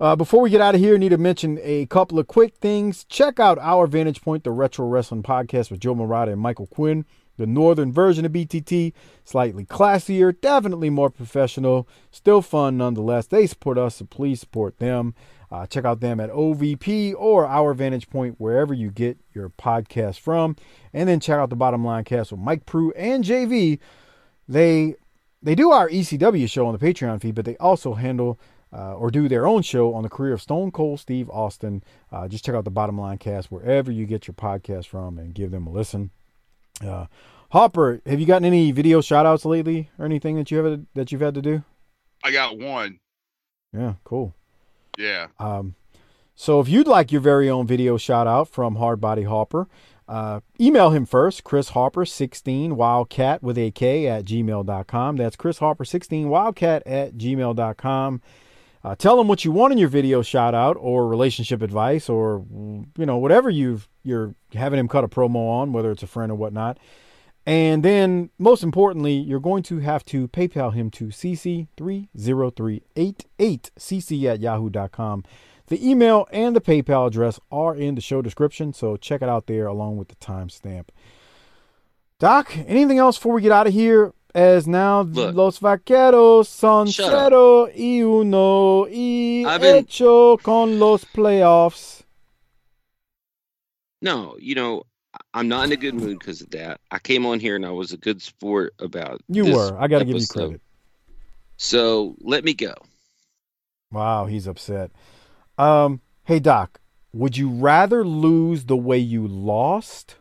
[SPEAKER 1] Uh, before we get out of here, need to mention a couple of quick things. Check out our Vantage Point, the Retro Wrestling Podcast with Joe Murata and Michael Quinn. The northern version of BTT, slightly classier, definitely more professional, still fun nonetheless. They support us, so please support them. Uh, check out them at OVP or Our Vantage Point, wherever you get your podcast from. And then check out the Bottom Line Cast with Mike Prue and JV. They they do our ECW show on the Patreon feed, but they also handle uh, or do their own show on the career of Stone Cold Steve Austin. Uh, just check out the Bottom Line Cast wherever you get your podcast from and give them a listen. Uh, Hopper, have you gotten any video shout outs lately or anything that you have that you've had to do?
[SPEAKER 4] I got one.
[SPEAKER 1] Yeah, cool.
[SPEAKER 4] Yeah.
[SPEAKER 1] Um, so if you'd like your very own video shout out from Hardbody Hopper, uh, email him first, Chris Harper16 Wildcat with a K at gmail.com. That's Chris Harper16 Wildcat at gmail.com. Uh, tell him what you want in your video shout out or relationship advice or you know whatever you've you're having him cut a promo on, whether it's a friend or whatnot. And then, most importantly, you're going to have to PayPal him to cc30388cc at yahoo.com. The email and the PayPal address are in the show description, so check it out there along with the timestamp. Doc, anything else before we get out of here? As now
[SPEAKER 2] Look.
[SPEAKER 1] Los Vaqueros son cero y uno y
[SPEAKER 2] I've been-
[SPEAKER 1] hecho con los playoffs.
[SPEAKER 2] No, you know, I'm not in a good mood because of that. I came on here and I was a good sport about.
[SPEAKER 1] You were. I got to give you credit.
[SPEAKER 2] So let me go.
[SPEAKER 1] Wow, he's upset. Um, hey Doc, would you rather lose the way you lost,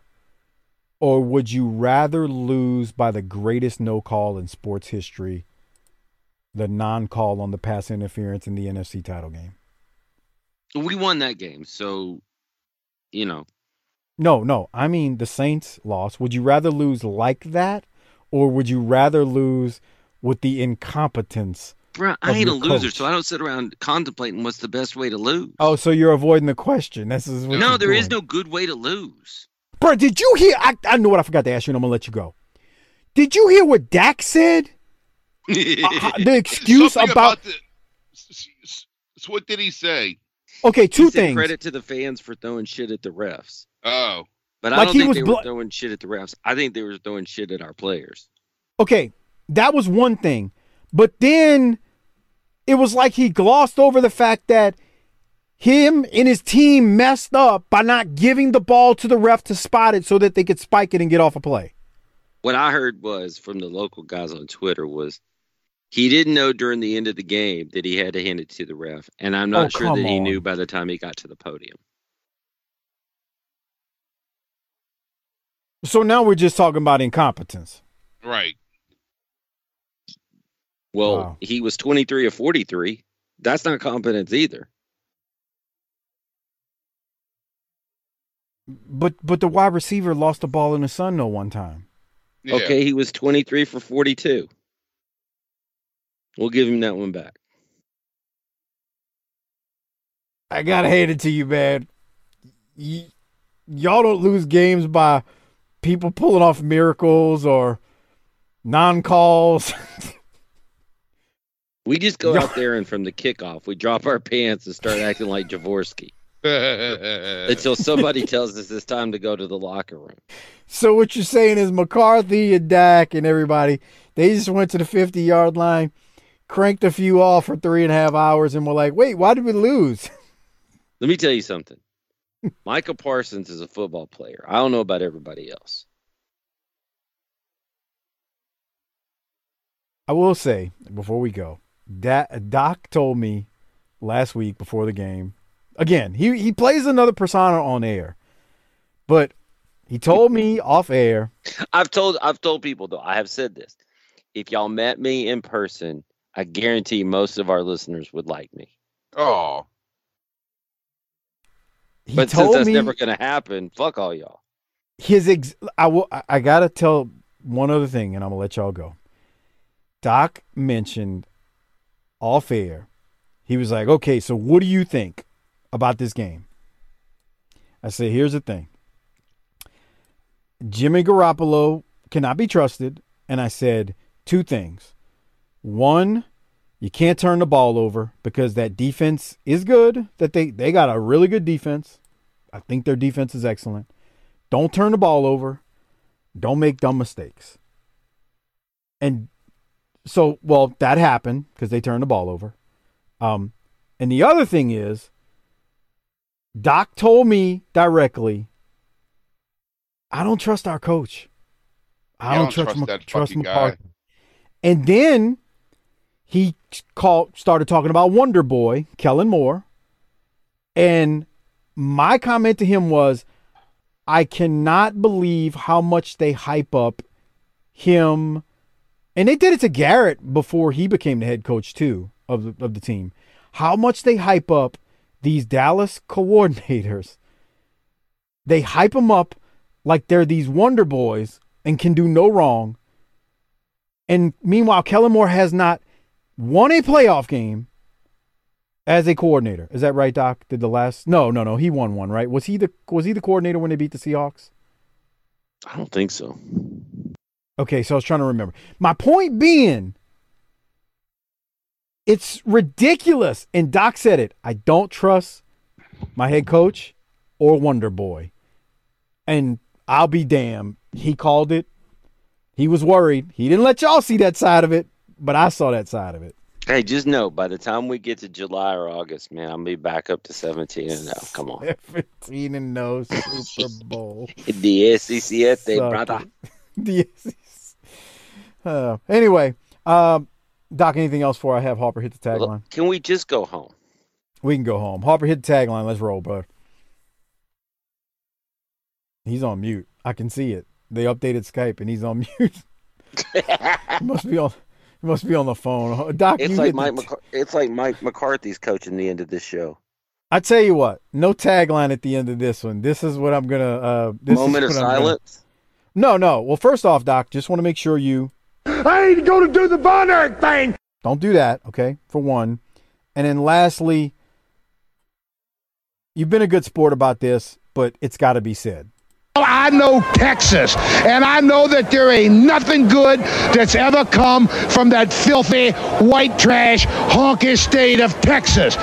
[SPEAKER 1] or would you rather lose by the greatest no call in sports history, the non-call on the pass interference in the NFC title game?
[SPEAKER 2] We won that game, so you know.
[SPEAKER 1] No, no, I mean the Saints lost. Would you rather lose like that, or would you rather lose with the incompetence?
[SPEAKER 2] Bro, I
[SPEAKER 1] of
[SPEAKER 2] ain't a loser,
[SPEAKER 1] coach?
[SPEAKER 2] so I don't sit around contemplating what's the best way to lose.
[SPEAKER 1] Oh, so you're avoiding the question. This is what
[SPEAKER 2] no,
[SPEAKER 1] you're
[SPEAKER 2] there is no good way to lose.
[SPEAKER 1] Bro, did you hear? I, I know what I forgot to ask you, and I'm gonna let you go. Did you hear what Dak said? Uh, the excuse
[SPEAKER 4] Something
[SPEAKER 1] about,
[SPEAKER 4] the. s- s- s- What did he say?
[SPEAKER 1] okay, two
[SPEAKER 2] He said
[SPEAKER 1] things.
[SPEAKER 2] Credit to the fans for throwing shit at the refs.
[SPEAKER 4] Oh.
[SPEAKER 2] But I
[SPEAKER 1] Like
[SPEAKER 2] don't
[SPEAKER 1] he
[SPEAKER 2] think
[SPEAKER 1] was
[SPEAKER 2] they
[SPEAKER 1] bl-
[SPEAKER 2] were throwing shit at the refs. I think they were throwing shit at our players.
[SPEAKER 1] Okay, that was one thing, but then it was like he glossed over the fact that him and his team messed up by not giving the ball to the ref to spot it so that they could spike it and get off a play.
[SPEAKER 2] What I heard was from the local guys on Twitter was he didn't know during the end of the game that he had to hand it to the ref, and I'm not
[SPEAKER 1] Oh,
[SPEAKER 2] sure
[SPEAKER 1] come
[SPEAKER 2] that he knew by the time he got to the podium.
[SPEAKER 1] So now we're just talking about incompetence.
[SPEAKER 4] Right.
[SPEAKER 2] Well,
[SPEAKER 1] Wow.
[SPEAKER 2] he was 23 or 43. That's not competence either.
[SPEAKER 1] But but the wide receiver lost the ball in the sun no one time.
[SPEAKER 4] Yeah.
[SPEAKER 2] Okay, he was 23 for 42. We'll give him that one back.
[SPEAKER 1] I gotta hand it to you, man. Y- y'all don't lose games by people pulling off miracles or non-calls.
[SPEAKER 2] We just go out there and from the kickoff, we drop our pants and start acting like Javorsky. until somebody tells us it's time to go to the locker room.
[SPEAKER 1] So what you're saying is McCarthy and Dak and everybody, they just went to the 50 yard line, cranked a few off for three and a half hours, and were like, "Wait, why did we lose?"
[SPEAKER 2] Let me tell you something. Micah Parsons is a football player. I don't know about everybody else.
[SPEAKER 1] I will say before we go, that Doc told me last week before the game. Again, he he plays another persona on air, but he told me off air.
[SPEAKER 2] I've told I've told people though. I have said this. If y'all met me in person, I guarantee most of our listeners would like me.
[SPEAKER 4] Oh.
[SPEAKER 1] He
[SPEAKER 2] but since
[SPEAKER 1] told
[SPEAKER 2] that's
[SPEAKER 1] me
[SPEAKER 2] never gonna happen, fuck all y'all.
[SPEAKER 1] his ex- I will I- I gotta tell one other thing, and I'm gonna let y'all go. Doc mentioned off air. He was like, "Okay, so what do you think about this game?" I said, "Here's the thing. Jimmy Garoppolo cannot be trusted." And I said two things. One, you can't turn the ball over because that defense is good. That they they got a really good defense. I think their defense is excellent. Don't turn the ball over. Don't make dumb mistakes. And so, well, that happened because they turned the ball over. Um, and the other thing is, Doc told me directly, I don't trust our coach. I don't,
[SPEAKER 4] don't
[SPEAKER 1] trust,
[SPEAKER 4] trust that
[SPEAKER 1] trust
[SPEAKER 4] fucking guy.
[SPEAKER 1] And then he called, started talking about Wonder Boy, Kellen Moore. And my comment to him was, I cannot believe how much they hype up him. And they did it to Garrett before he became the head coach too of the, of the team. How much they hype up these Dallas coordinators. They hype them up like they're these wonder boys and can do no wrong. And meanwhile, Kellen Moore has not won a playoff game as a coordinator. Is that right, Doc? Did the last? No, no, no. He won one, right? Was he the was he the coordinator when they beat the Seahawks?
[SPEAKER 2] I don't think so.
[SPEAKER 1] Okay, so I was trying to remember. My point being, it's ridiculous. And Doc said it. I don't trust my head coach or Wonder Boy. And I'll be damned. He called it. He was worried. He didn't let y'all see that side of it, but I saw that side of it.
[SPEAKER 2] Hey, just know by the time we get to July or August, man, I'll be back up to 17 and 0. Come on.
[SPEAKER 1] 17 and no Super Bowl.
[SPEAKER 2] The SEC, brother.
[SPEAKER 1] The SEC. Uh, anyway, um, Doc, anything else before I have Harper hit the tagline?
[SPEAKER 2] Can we just go home?
[SPEAKER 1] We can go home. Harper hit the tagline. Let's roll, bro. He's on mute. I can see it. They updated Skype and he's on mute. must be on. He must be on the phone. Doc,
[SPEAKER 2] It's
[SPEAKER 1] you
[SPEAKER 2] like Mike.
[SPEAKER 1] the-
[SPEAKER 2] McCar- it's like Mike McCarthy's coaching the end of this show.
[SPEAKER 1] I tell you what, no tagline at the end of this one. This is what I'm gonna. Uh, this is
[SPEAKER 2] Moment of
[SPEAKER 1] what I'm gonna-
[SPEAKER 2] silence.
[SPEAKER 1] No, no. Well, first off, Doc, just want to make sure you
[SPEAKER 10] I ain't gonna do the Von Erich thing.
[SPEAKER 1] don't do that. Okay, for one, and then lastly, you've been a good sport about this, but it's got to be said.
[SPEAKER 3] I know Texas, and I know that there ain't nothing good that's ever come from that filthy white trash honky state of Texas.